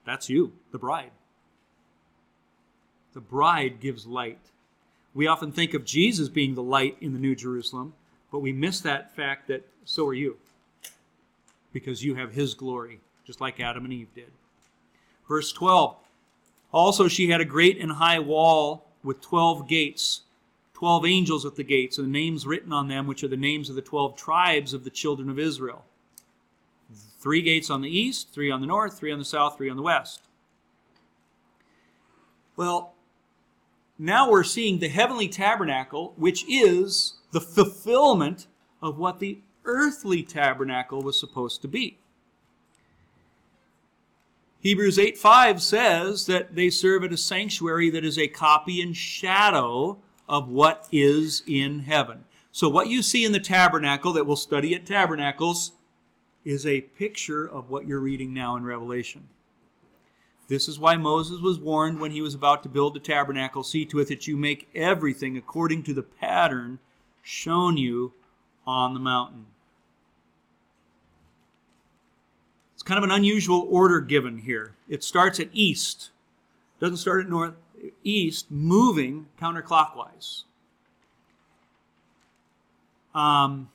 That's you, the bride. The bride gives light. We often think of Jesus being the light in the New Jerusalem, but we miss that fact that so are you. Because you have his glory, just like Adam and Eve did. Verse 12 Also, she had a great and high wall with 12 gates, 12 angels at the gates, and the names written on them, which are the names of the 12 tribes of the children of Israel. Three gates on the east, three on the north, three on the south, three on the west. Well, now we're seeing the heavenly tabernacle, which is the fulfillment of what the earthly tabernacle was supposed to be. Hebrews 8 5 says that they serve at a sanctuary that is a copy and shadow of what is in heaven. So, what you see in the tabernacle that we'll study at tabernacles is a picture of what you're reading now in Revelation. This is why Moses was warned when he was about to build the tabernacle see to it that you make everything according to the pattern shown you on the mountain. It's kind of an unusual order given here. It starts at east, doesn't start at north, east, moving counterclockwise. Um,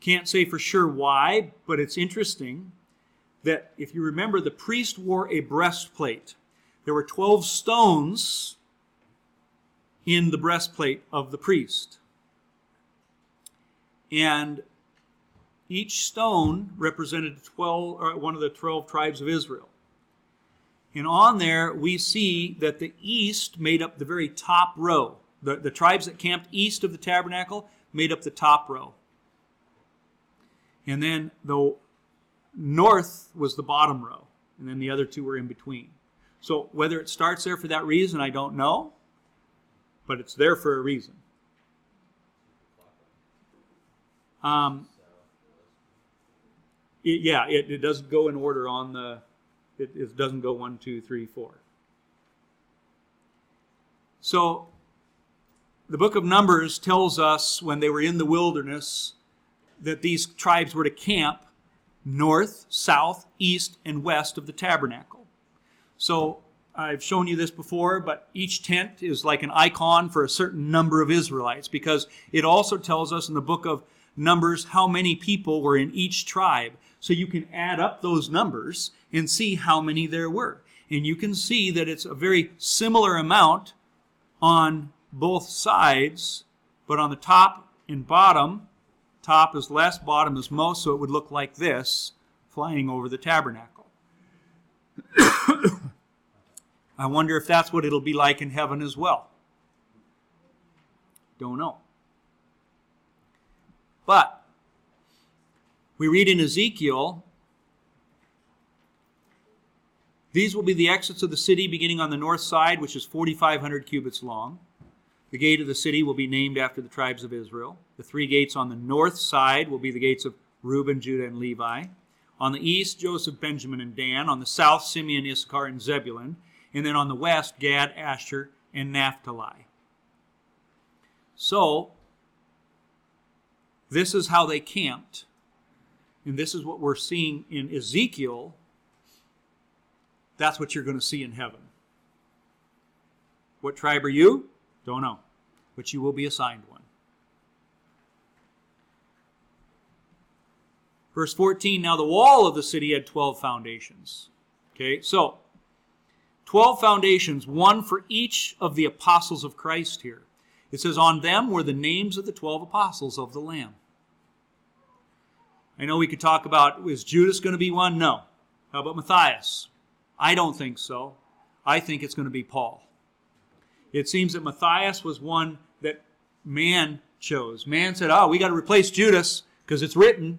can't say for sure why, but it's interesting that if you remember, the priest wore a breastplate. There were 12 stones in the breastplate of the priest. And each stone represented 12, or one of the 12 tribes of Israel. And on there, we see that the east made up the very top row. The, the tribes that camped east of the tabernacle made up the top row. And then the north was the bottom row, and then the other two were in between. So whether it starts there for that reason, I don't know, but it's there for a reason. Um, it, yeah, it, it doesn't go in order on the, it, it doesn't go one, two, three, four. So the book of Numbers tells us when they were in the wilderness that these tribes were to camp north, south, east, and west of the tabernacle. So I've shown you this before, but each tent is like an icon for a certain number of Israelites because it also tells us in the book of Numbers how many people were in each tribe. So you can add up those numbers and see how many there were. And you can see that it's a very similar amount on both sides, but on the top and bottom, top is less, bottom is most, so it would look like this flying over the tabernacle. I wonder if that's what it'll be like in heaven as well. Don't know. But we read in Ezekiel these will be the exits of the city beginning on the north side, which is 4,500 cubits long. The gate of the city will be named after the tribes of Israel. The three gates on the north side will be the gates of Reuben, Judah, and Levi. On the east, Joseph, Benjamin, and Dan. On the south, Simeon, Issachar, and Zebulun. And then on the west, Gad, Asher, and Naphtali. So, this is how they camped. And this is what we're seeing in Ezekiel. That's what you're going to see in heaven. What tribe are you? Don't know. But you will be assigned one. Verse 14 Now the wall of the city had 12 foundations. Okay, so 12 foundations, one for each of the apostles of Christ here. It says, On them were the names of the 12 apostles of the Lamb. I know we could talk about, is Judas going to be one? No. How about Matthias? I don't think so. I think it's going to be Paul. It seems that Matthias was one that man chose. Man said, "Oh, we got to replace Judas because it's written,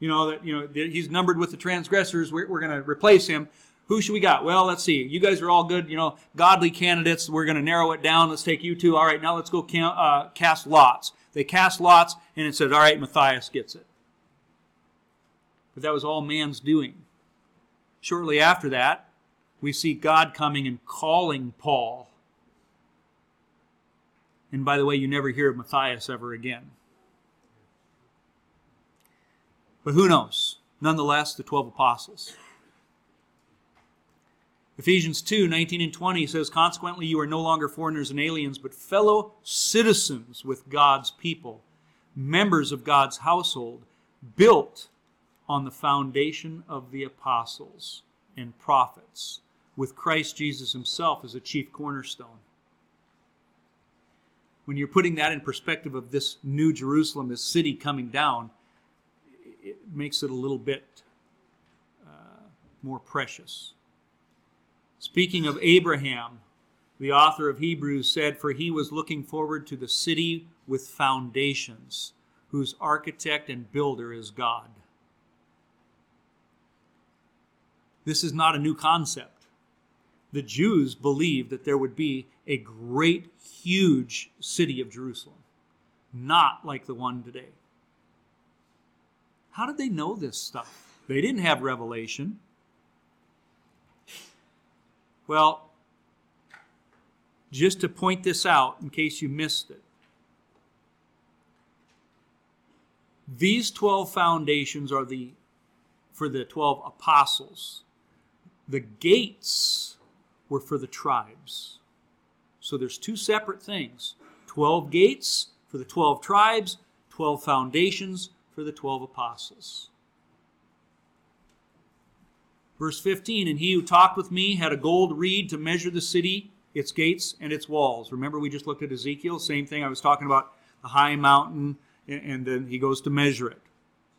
you know, that you know that he's numbered with the transgressors. We're, we're going to replace him. Who should we got? Well, let's see. You guys are all good, you know, godly candidates. We're going to narrow it down. Let's take you two. All right, now let's go count, uh, cast lots. They cast lots, and it said, "All right, Matthias gets it." But that was all man's doing. Shortly after that, we see God coming and calling Paul. And by the way, you never hear of Matthias ever again. But who knows? Nonetheless, the 12 apostles. Ephesians 2 19 and 20 says, Consequently, you are no longer foreigners and aliens, but fellow citizens with God's people, members of God's household, built on the foundation of the apostles and prophets, with Christ Jesus himself as a chief cornerstone. When you're putting that in perspective of this new Jerusalem, this city coming down, it makes it a little bit uh, more precious. Speaking of Abraham, the author of Hebrews said, For he was looking forward to the city with foundations, whose architect and builder is God. This is not a new concept. The Jews believed that there would be a great, huge city of Jerusalem, not like the one today. How did they know this stuff? They didn't have revelation. Well, just to point this out in case you missed it, these 12 foundations are the for the 12 apostles. The gates were for the tribes. So there's two separate things 12 gates for the 12 tribes, 12 foundations for the 12 apostles. Verse 15 And he who talked with me had a gold reed to measure the city, its gates, and its walls. Remember, we just looked at Ezekiel, same thing. I was talking about the high mountain, and then he goes to measure it.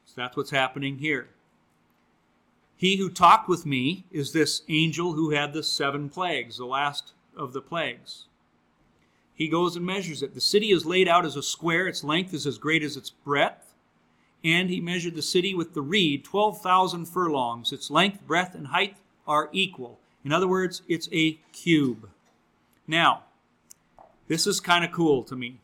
So that's what's happening here. He who talked with me is this angel who had the seven plagues, the last of the plagues. He goes and measures it. The city is laid out as a square, its length is as great as its breadth. And he measured the city with the reed, 12,000 furlongs. Its length, breadth, and height are equal. In other words, it's a cube. Now, this is kind of cool to me.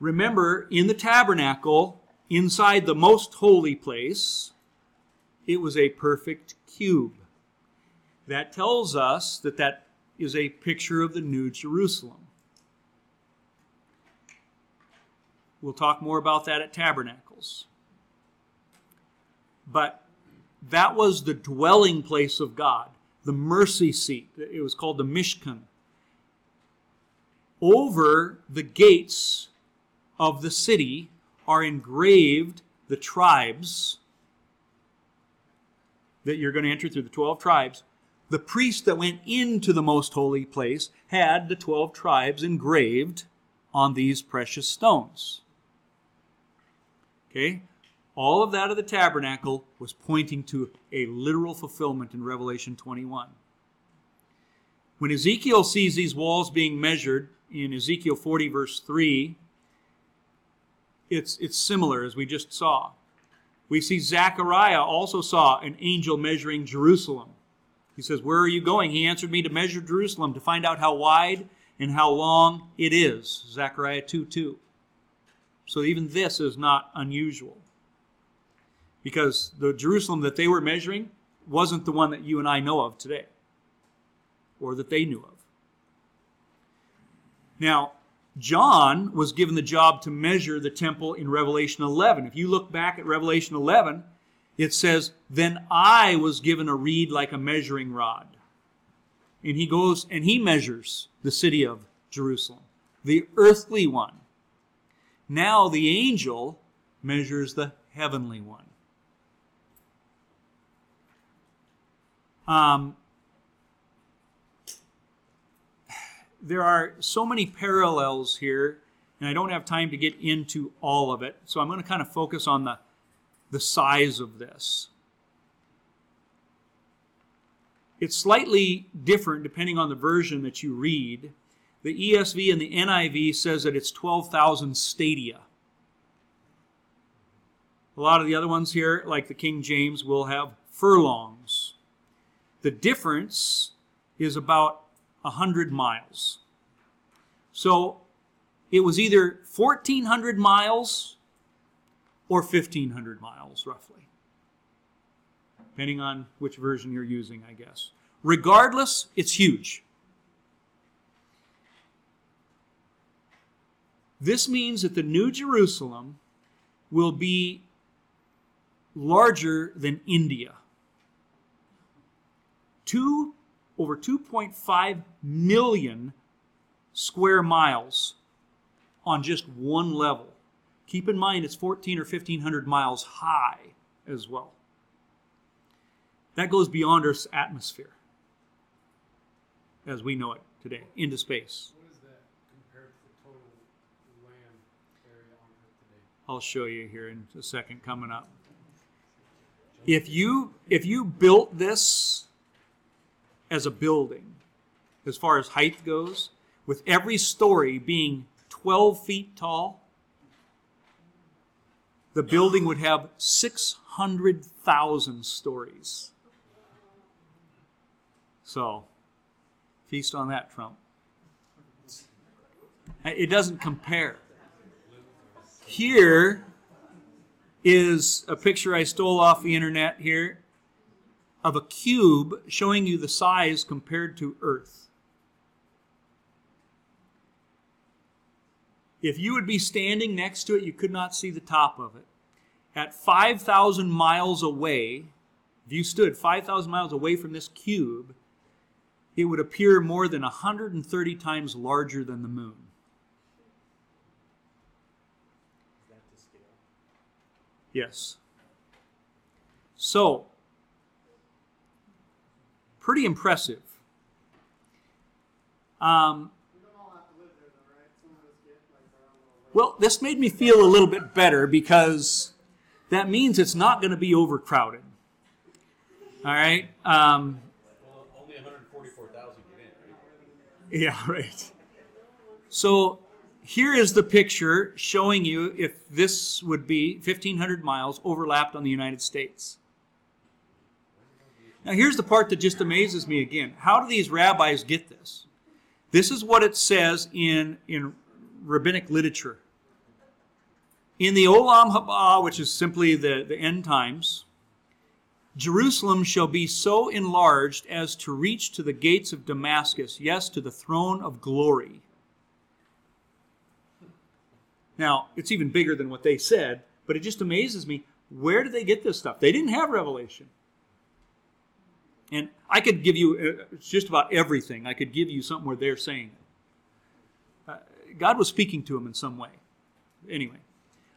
Remember, in the tabernacle, inside the most holy place, it was a perfect cube. That tells us that that is a picture of the New Jerusalem. We'll talk more about that at Tabernacles. But that was the dwelling place of God, the mercy seat. It was called the Mishkan. Over the gates of the city are engraved the tribes that you're going to enter through the 12 tribes. The priest that went into the most holy place had the 12 tribes engraved on these precious stones. Okay? All of that of the tabernacle was pointing to a literal fulfillment in Revelation 21. When Ezekiel sees these walls being measured in Ezekiel 40, verse 3, it's, it's similar as we just saw. We see Zechariah also saw an angel measuring Jerusalem. He says, Where are you going? He answered me to measure Jerusalem to find out how wide and how long it is. Zechariah 2 2. So even this is not unusual. Because the Jerusalem that they were measuring wasn't the one that you and I know of today, or that they knew of. Now, John was given the job to measure the temple in Revelation 11. If you look back at Revelation 11, it says, Then I was given a reed like a measuring rod. And he goes and he measures the city of Jerusalem, the earthly one. Now the angel measures the heavenly one. Um, there are so many parallels here, and I don't have time to get into all of it, so I'm going to kind of focus on the, the size of this. it's slightly different depending on the version that you read. The ESV and the NIV says that it's 12,000 stadia. A lot of the other ones here, like the King James, will have furlongs. The difference is about 100 miles. So it was either 1,400 miles or 1,500 miles, roughly. Depending on which version you're using, I guess. Regardless, it's huge. This means that the New Jerusalem will be larger than India. Two, over 2.5 million square miles on just one level. Keep in mind it's 14 or 1500 miles high as well. That goes beyond Earth's atmosphere as we know it today, into space. What is that compared to the total land area on Earth today? I'll show you here in a second coming up. If you if you built this as a building, as far as height goes, with every story being 12 feet tall, the building would have 600,000 stories. So, feast on that, Trump. It doesn't compare. Here is a picture I stole off the internet here of a cube showing you the size compared to Earth. If you would be standing next to it, you could not see the top of it. At 5,000 miles away, if you stood 5,000 miles away from this cube, it would appear more than 130 times larger than the moon. Yes. So, pretty impressive. Um, We don't all have to live there though, right? Some of us get like our impressive. little. well, this made me feel a little bit better because that means it's not going to be overcrowded. All right. Um, Well, only 144,000 get in, right? Yeah, right. So here is the picture showing you if this would be 1,500 miles overlapped on the United States. Now, here's the part that just amazes me again. How do these rabbis get this? This is what it says in, in rabbinic literature. In the Olam Haba, which is simply the, the end times, Jerusalem shall be so enlarged as to reach to the gates of Damascus, yes, to the throne of glory. Now, it's even bigger than what they said, but it just amazes me. Where did they get this stuff? They didn't have revelation. And I could give you uh, just about everything. I could give you something where they're saying it. Uh, God was speaking to him in some way. Anyway,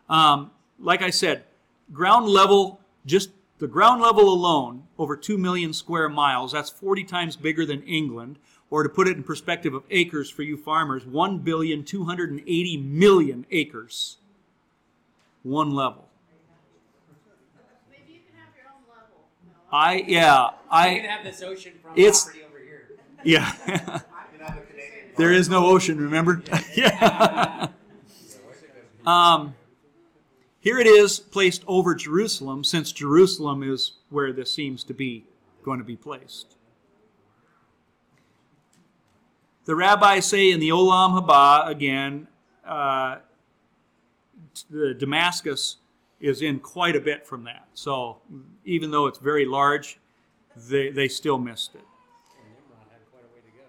um, like I said, ground level, just the ground level alone, over 2 million square miles, that's 40 times bigger than England. Or to put it in perspective of acres for you farmers, 1 billion 280 million acres. One level. Maybe you can have your own level. No, I, yeah, I can have this oceanfront It's- property over here. yeah. You can have a Canadian. there is no ocean, remember? yeah. Um, here it is placed over Jerusalem, since Jerusalem is where this seems to be going to be placed. The rabbis say in the Olam Haba again, uh, the Damascus is in quite a bit from that. So even though it's very large, they, they still missed it. Nimrod had quite a way to go.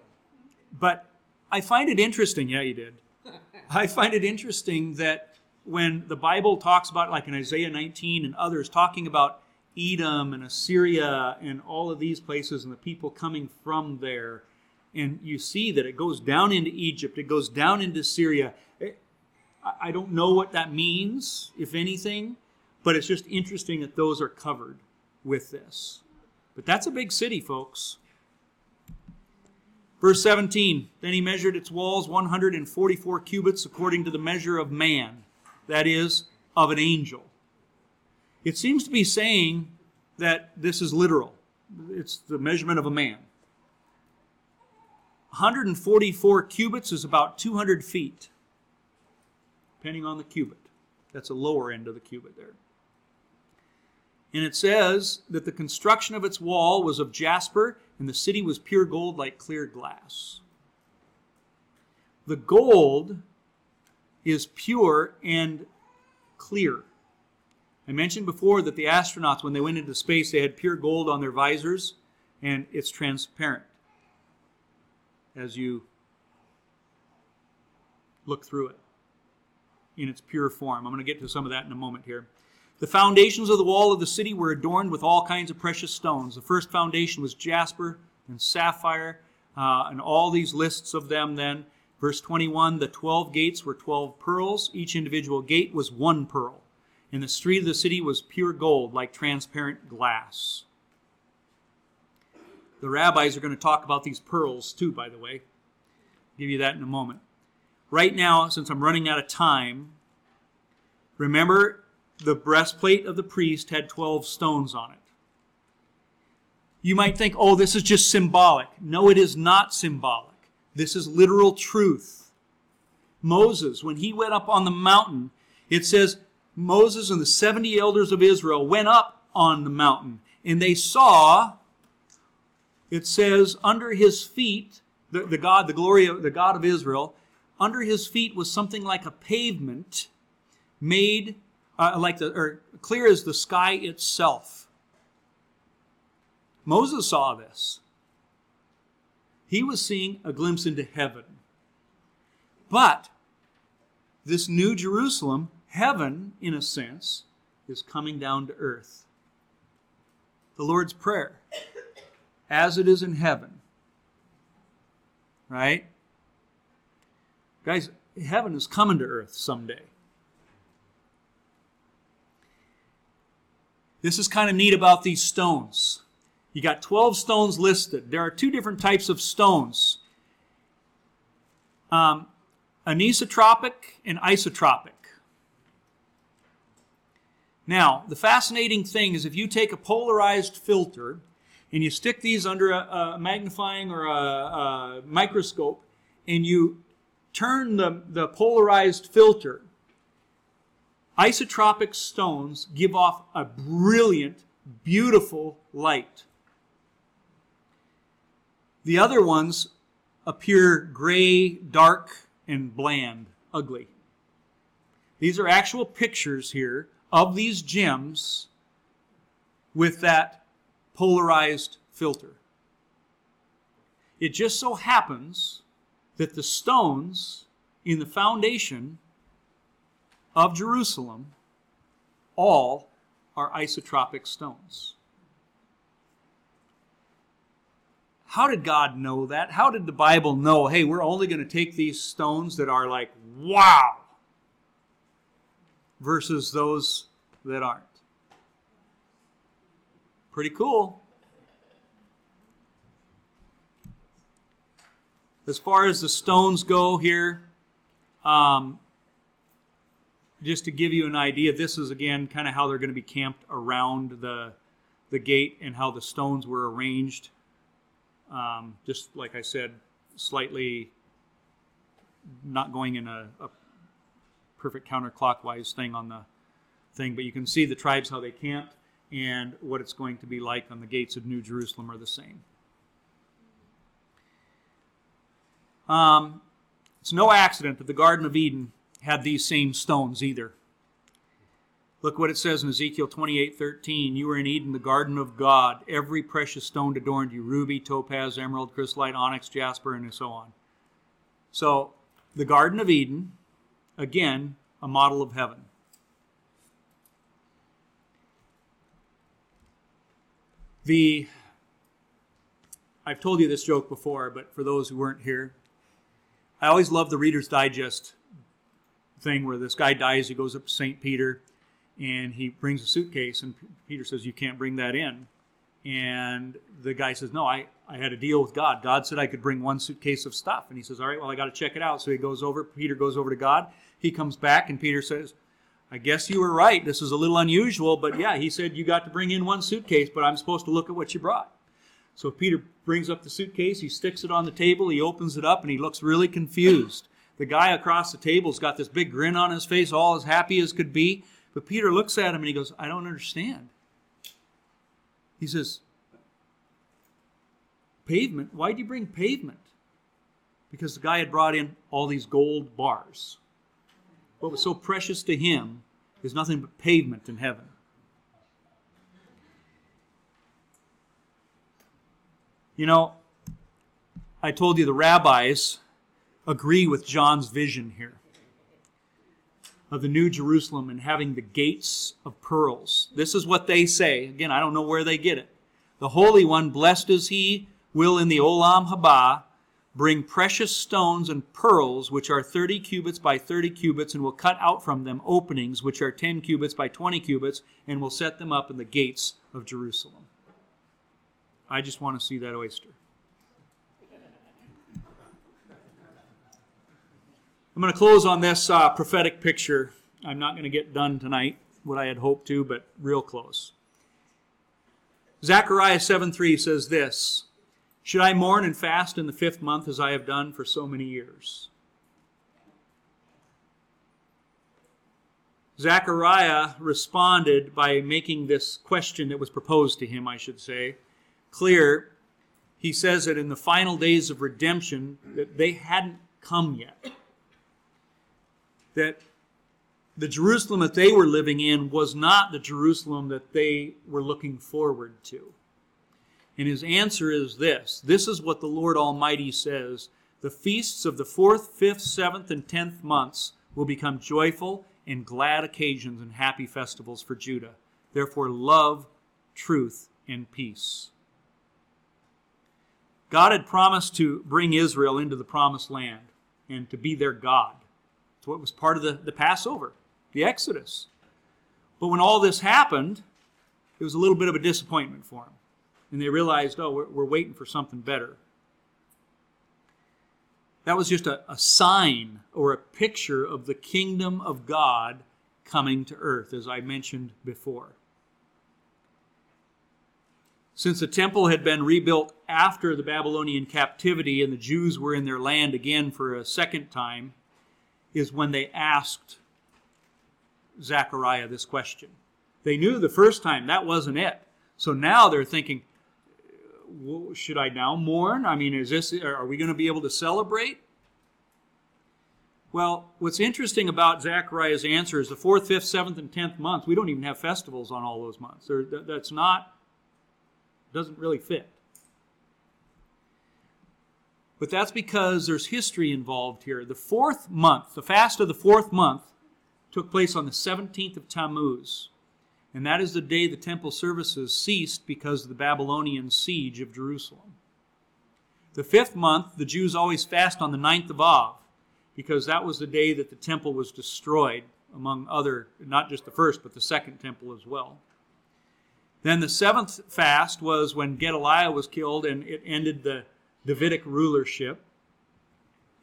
But I find it interesting. Yeah, you did. I find it interesting that when the Bible talks about, like in Isaiah 19 and others, talking about Edom and Assyria and all of these places and the people coming from there, and you see that it goes down into Egypt, it goes down into Syria. It- I I don't know what that means, if anything, but it's just interesting that those are covered with this. But that's a big city, folks. Verse 17 Then he measured its walls 144 cubits according to the measure of man, that is, of an angel. It seems to be saying that this is literal. it's the measurement of a man. 144 cubits is about 200 feet, depending on the cubit. That's a lower end of the cubit there. And it says that the construction of its wall was of jasper, and the city was pure gold like clear glass. The gold is pure and clear. I mentioned before that the astronauts, when they went into space, they had pure gold on their visors, and it's transparent as you look through it in its pure form. I'm going to get to some of that in a moment here. The foundations of the wall of the city were adorned with all kinds of precious stones. The first foundation was jasper and sapphire, uh, and all these lists of them then. Verse 21 the 12 gates were 12 pearls. Each individual gate was one pearl. And the street of the city was pure gold, like transparent glass. The rabbis are going to talk about these pearls too, by the way. I'll give you that in a moment. Right now, since I'm running out of time, remember the breastplate of the priest had 12 stones on it. You might think, oh, this is just symbolic. No, it is not symbolic. This is literal truth. Moses, when he went up on the mountain, it says Moses and the 70 elders of Israel went up on the mountain and they saw, it says, under his feet, the, the God, the glory of the God of Israel, under his feet was something like a pavement made uh, like the or clear as the sky itself. Moses saw this. He was seeing a glimpse into heaven. But this new Jerusalem, heaven in a sense, is coming down to earth. The Lord's Prayer, as it is in heaven. Right? Guys, heaven is coming to earth someday. This is kind of neat about these stones. You got 12 stones listed. There are two different types of stones um, anisotropic and isotropic. Now, the fascinating thing is if you take a polarized filter and you stick these under a, a magnifying or a, a microscope and you turn the, the polarized filter, isotropic stones give off a brilliant, beautiful light. The other ones appear gray, dark, and bland, ugly. These are actual pictures here of these gems with that polarized filter. It just so happens that the stones in the foundation of Jerusalem all are isotropic stones. How did God know that? How did the Bible know, hey, we're only going to take these stones that are like, wow, versus those that aren't? Pretty cool. As far as the stones go here, um, just to give you an idea, this is again kind of how they're going to be camped around the, the gate and how the stones were arranged. Um, just like I said, slightly not going in a, a perfect counterclockwise thing on the thing, but you can see the tribes how they camped and what it's going to be like on the gates of New Jerusalem are the same. Um, it's no accident that the Garden of Eden had these same stones either. Look what it says in Ezekiel 28 13. You were in Eden, the garden of God. Every precious stone adorned you ruby, topaz, emerald, chrysolite, onyx, jasper, and so on. So, the Garden of Eden, again, a model of heaven. The I've told you this joke before, but for those who weren't here, I always love the Reader's Digest thing where this guy dies, he goes up to St. Peter and he brings a suitcase, and Peter says, You can't bring that in. And the guy says, No, I, I had a deal with God. God said I could bring one suitcase of stuff. And he says, All right, well, I got to check it out. So he goes over, Peter goes over to God. He comes back, and Peter says, I guess you were right. This is a little unusual, but yeah, he said you got to bring in one suitcase, but I'm supposed to look at what you brought. So Peter brings up the suitcase, he sticks it on the table, he opens it up, and he looks really confused. The guy across the table's got this big grin on his face, all as happy as could be. But Peter looks at him and he goes, I don't understand. He says, Pavement? Why'd you bring pavement? Because the guy had brought in all these gold bars. What was so precious to him is nothing but pavement in heaven. You know, I told you the rabbis agree with John's vision here of the New Jerusalem and having the gates of pearls. This is what they say. Again, I don't know where they get it. The Holy One, blessed is He, will in the Olam Haba bring precious stones and pearls, which are 30 cubits by 30 cubits, and will cut out from them openings, which are 10 cubits by 20 cubits, and will set them up in the gates of Jerusalem. I just want to see that oyster. I'm going to close on this uh, prophetic picture. I'm not going to get done tonight, what I had hoped to, but real close. Zechariah 7:3 says this Should I mourn and fast in the fifth month as I have done for so many years? Zechariah responded by making this question that was proposed to him, I should say, clear. He says that in the final days of redemption that they hadn't come yet that the Jerusalem that they were living in was not the Jerusalem that they were looking forward to. And his answer is this this is what the Lord Almighty says the feasts of the fourth, fifth, seventh, and tenth months will become joyful and glad occasions and happy festivals for Judah. Therefore, love, truth, and peace. God had promised to bring Israel into the promised land and to be their God. It's what was part of the, the Passover, the Exodus. But when all this happened, it was a little bit of a disappointment for them. And they realized, oh, we're, we're waiting for something better. That was just a, a sign or a picture of the kingdom of God coming to earth, as I mentioned before. Since the temple had been rebuilt after the Babylonian captivity and the Jews were in their land again for a second time, is when they asked Zechariah this question. They knew the first time that wasn't it. So now they're thinking, should I now mourn? I mean, is this are we going to be able to celebrate? Well, what's interesting about Zechariah's answer is the fourth, fifth, seventh, and tenth month. We don't even have festivals on all those months. that's not doesn't really fit. But that's because there's history involved here. The fourth month, the fast of the fourth month, took place on the 17th of Tammuz. And that is the day the temple services ceased because of the Babylonian siege of Jerusalem. The fifth month, the Jews always fast on the ninth of Av because that was the day that the temple was destroyed, among other, not just the first, but the second temple as well. Then the seventh fast was when Gedaliah was killed and it ended the Davidic rulership.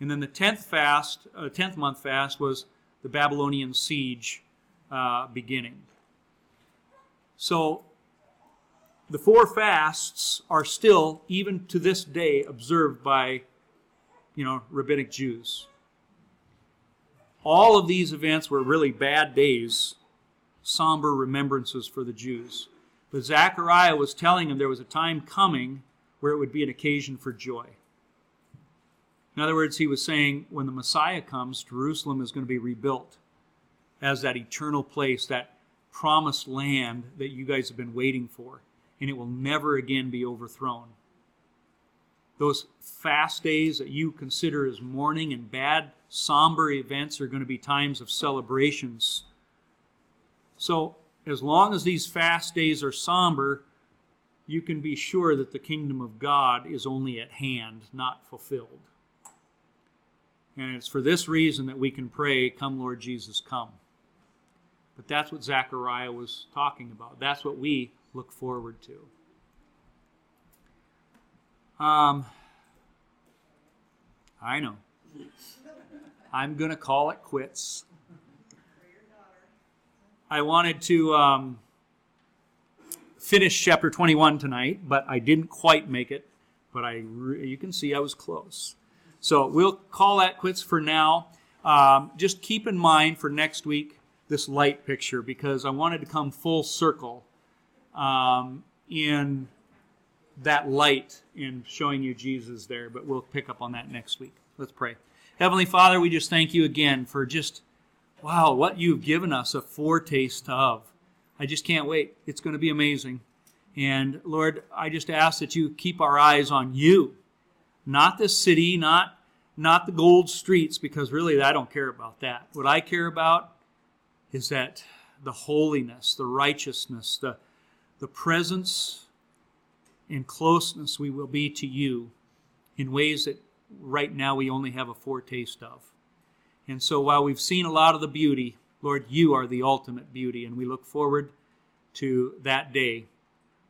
And then the tenth fast, uh, tenth month fast was the Babylonian siege uh, beginning. So the four fasts are still, even to this day, observed by, you know, rabbinic Jews. All of these events were really bad days, somber remembrances for the Jews. But Zechariah was telling them there was a time coming where it would be an occasion for joy. In other words, he was saying when the Messiah comes, Jerusalem is going to be rebuilt as that eternal place, that promised land that you guys have been waiting for, and it will never again be overthrown. Those fast days that you consider as mourning and bad, somber events are going to be times of celebrations. So, as long as these fast days are somber, you can be sure that the kingdom of God is only at hand, not fulfilled. And it's for this reason that we can pray, Come, Lord Jesus, come. But that's what Zechariah was talking about. That's what we look forward to. Um, I know. I'm going to call it quits. I wanted to. Um, finish chapter 21 tonight, but I didn't quite make it. But I, re- you can see I was close. So we'll call that quits for now. Um, just keep in mind for next week this light picture because I wanted to come full circle um, in that light in showing you Jesus there. But we'll pick up on that next week. Let's pray. Heavenly Father, we just thank you again for just, wow, what you've given us a foretaste of. I just can't wait. It's going to be amazing. And Lord, I just ask that you keep our eyes on you, not this city, not not the gold streets, because really I don't care about that. What I care about is that the holiness, the righteousness, the the presence and closeness we will be to you in ways that right now we only have a foretaste of. And so while we've seen a lot of the beauty, Lord, you are the ultimate beauty, and we look forward to that day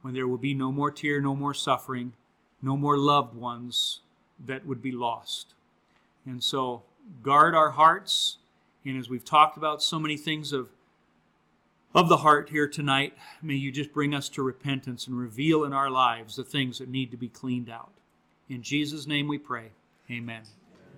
when there will be no more tear, no more suffering, no more loved ones that would be lost. And so guard our hearts, and as we've talked about so many things of of the heart here tonight, may you just bring us to repentance and reveal in our lives the things that need to be cleaned out. In Jesus' name we pray. Amen.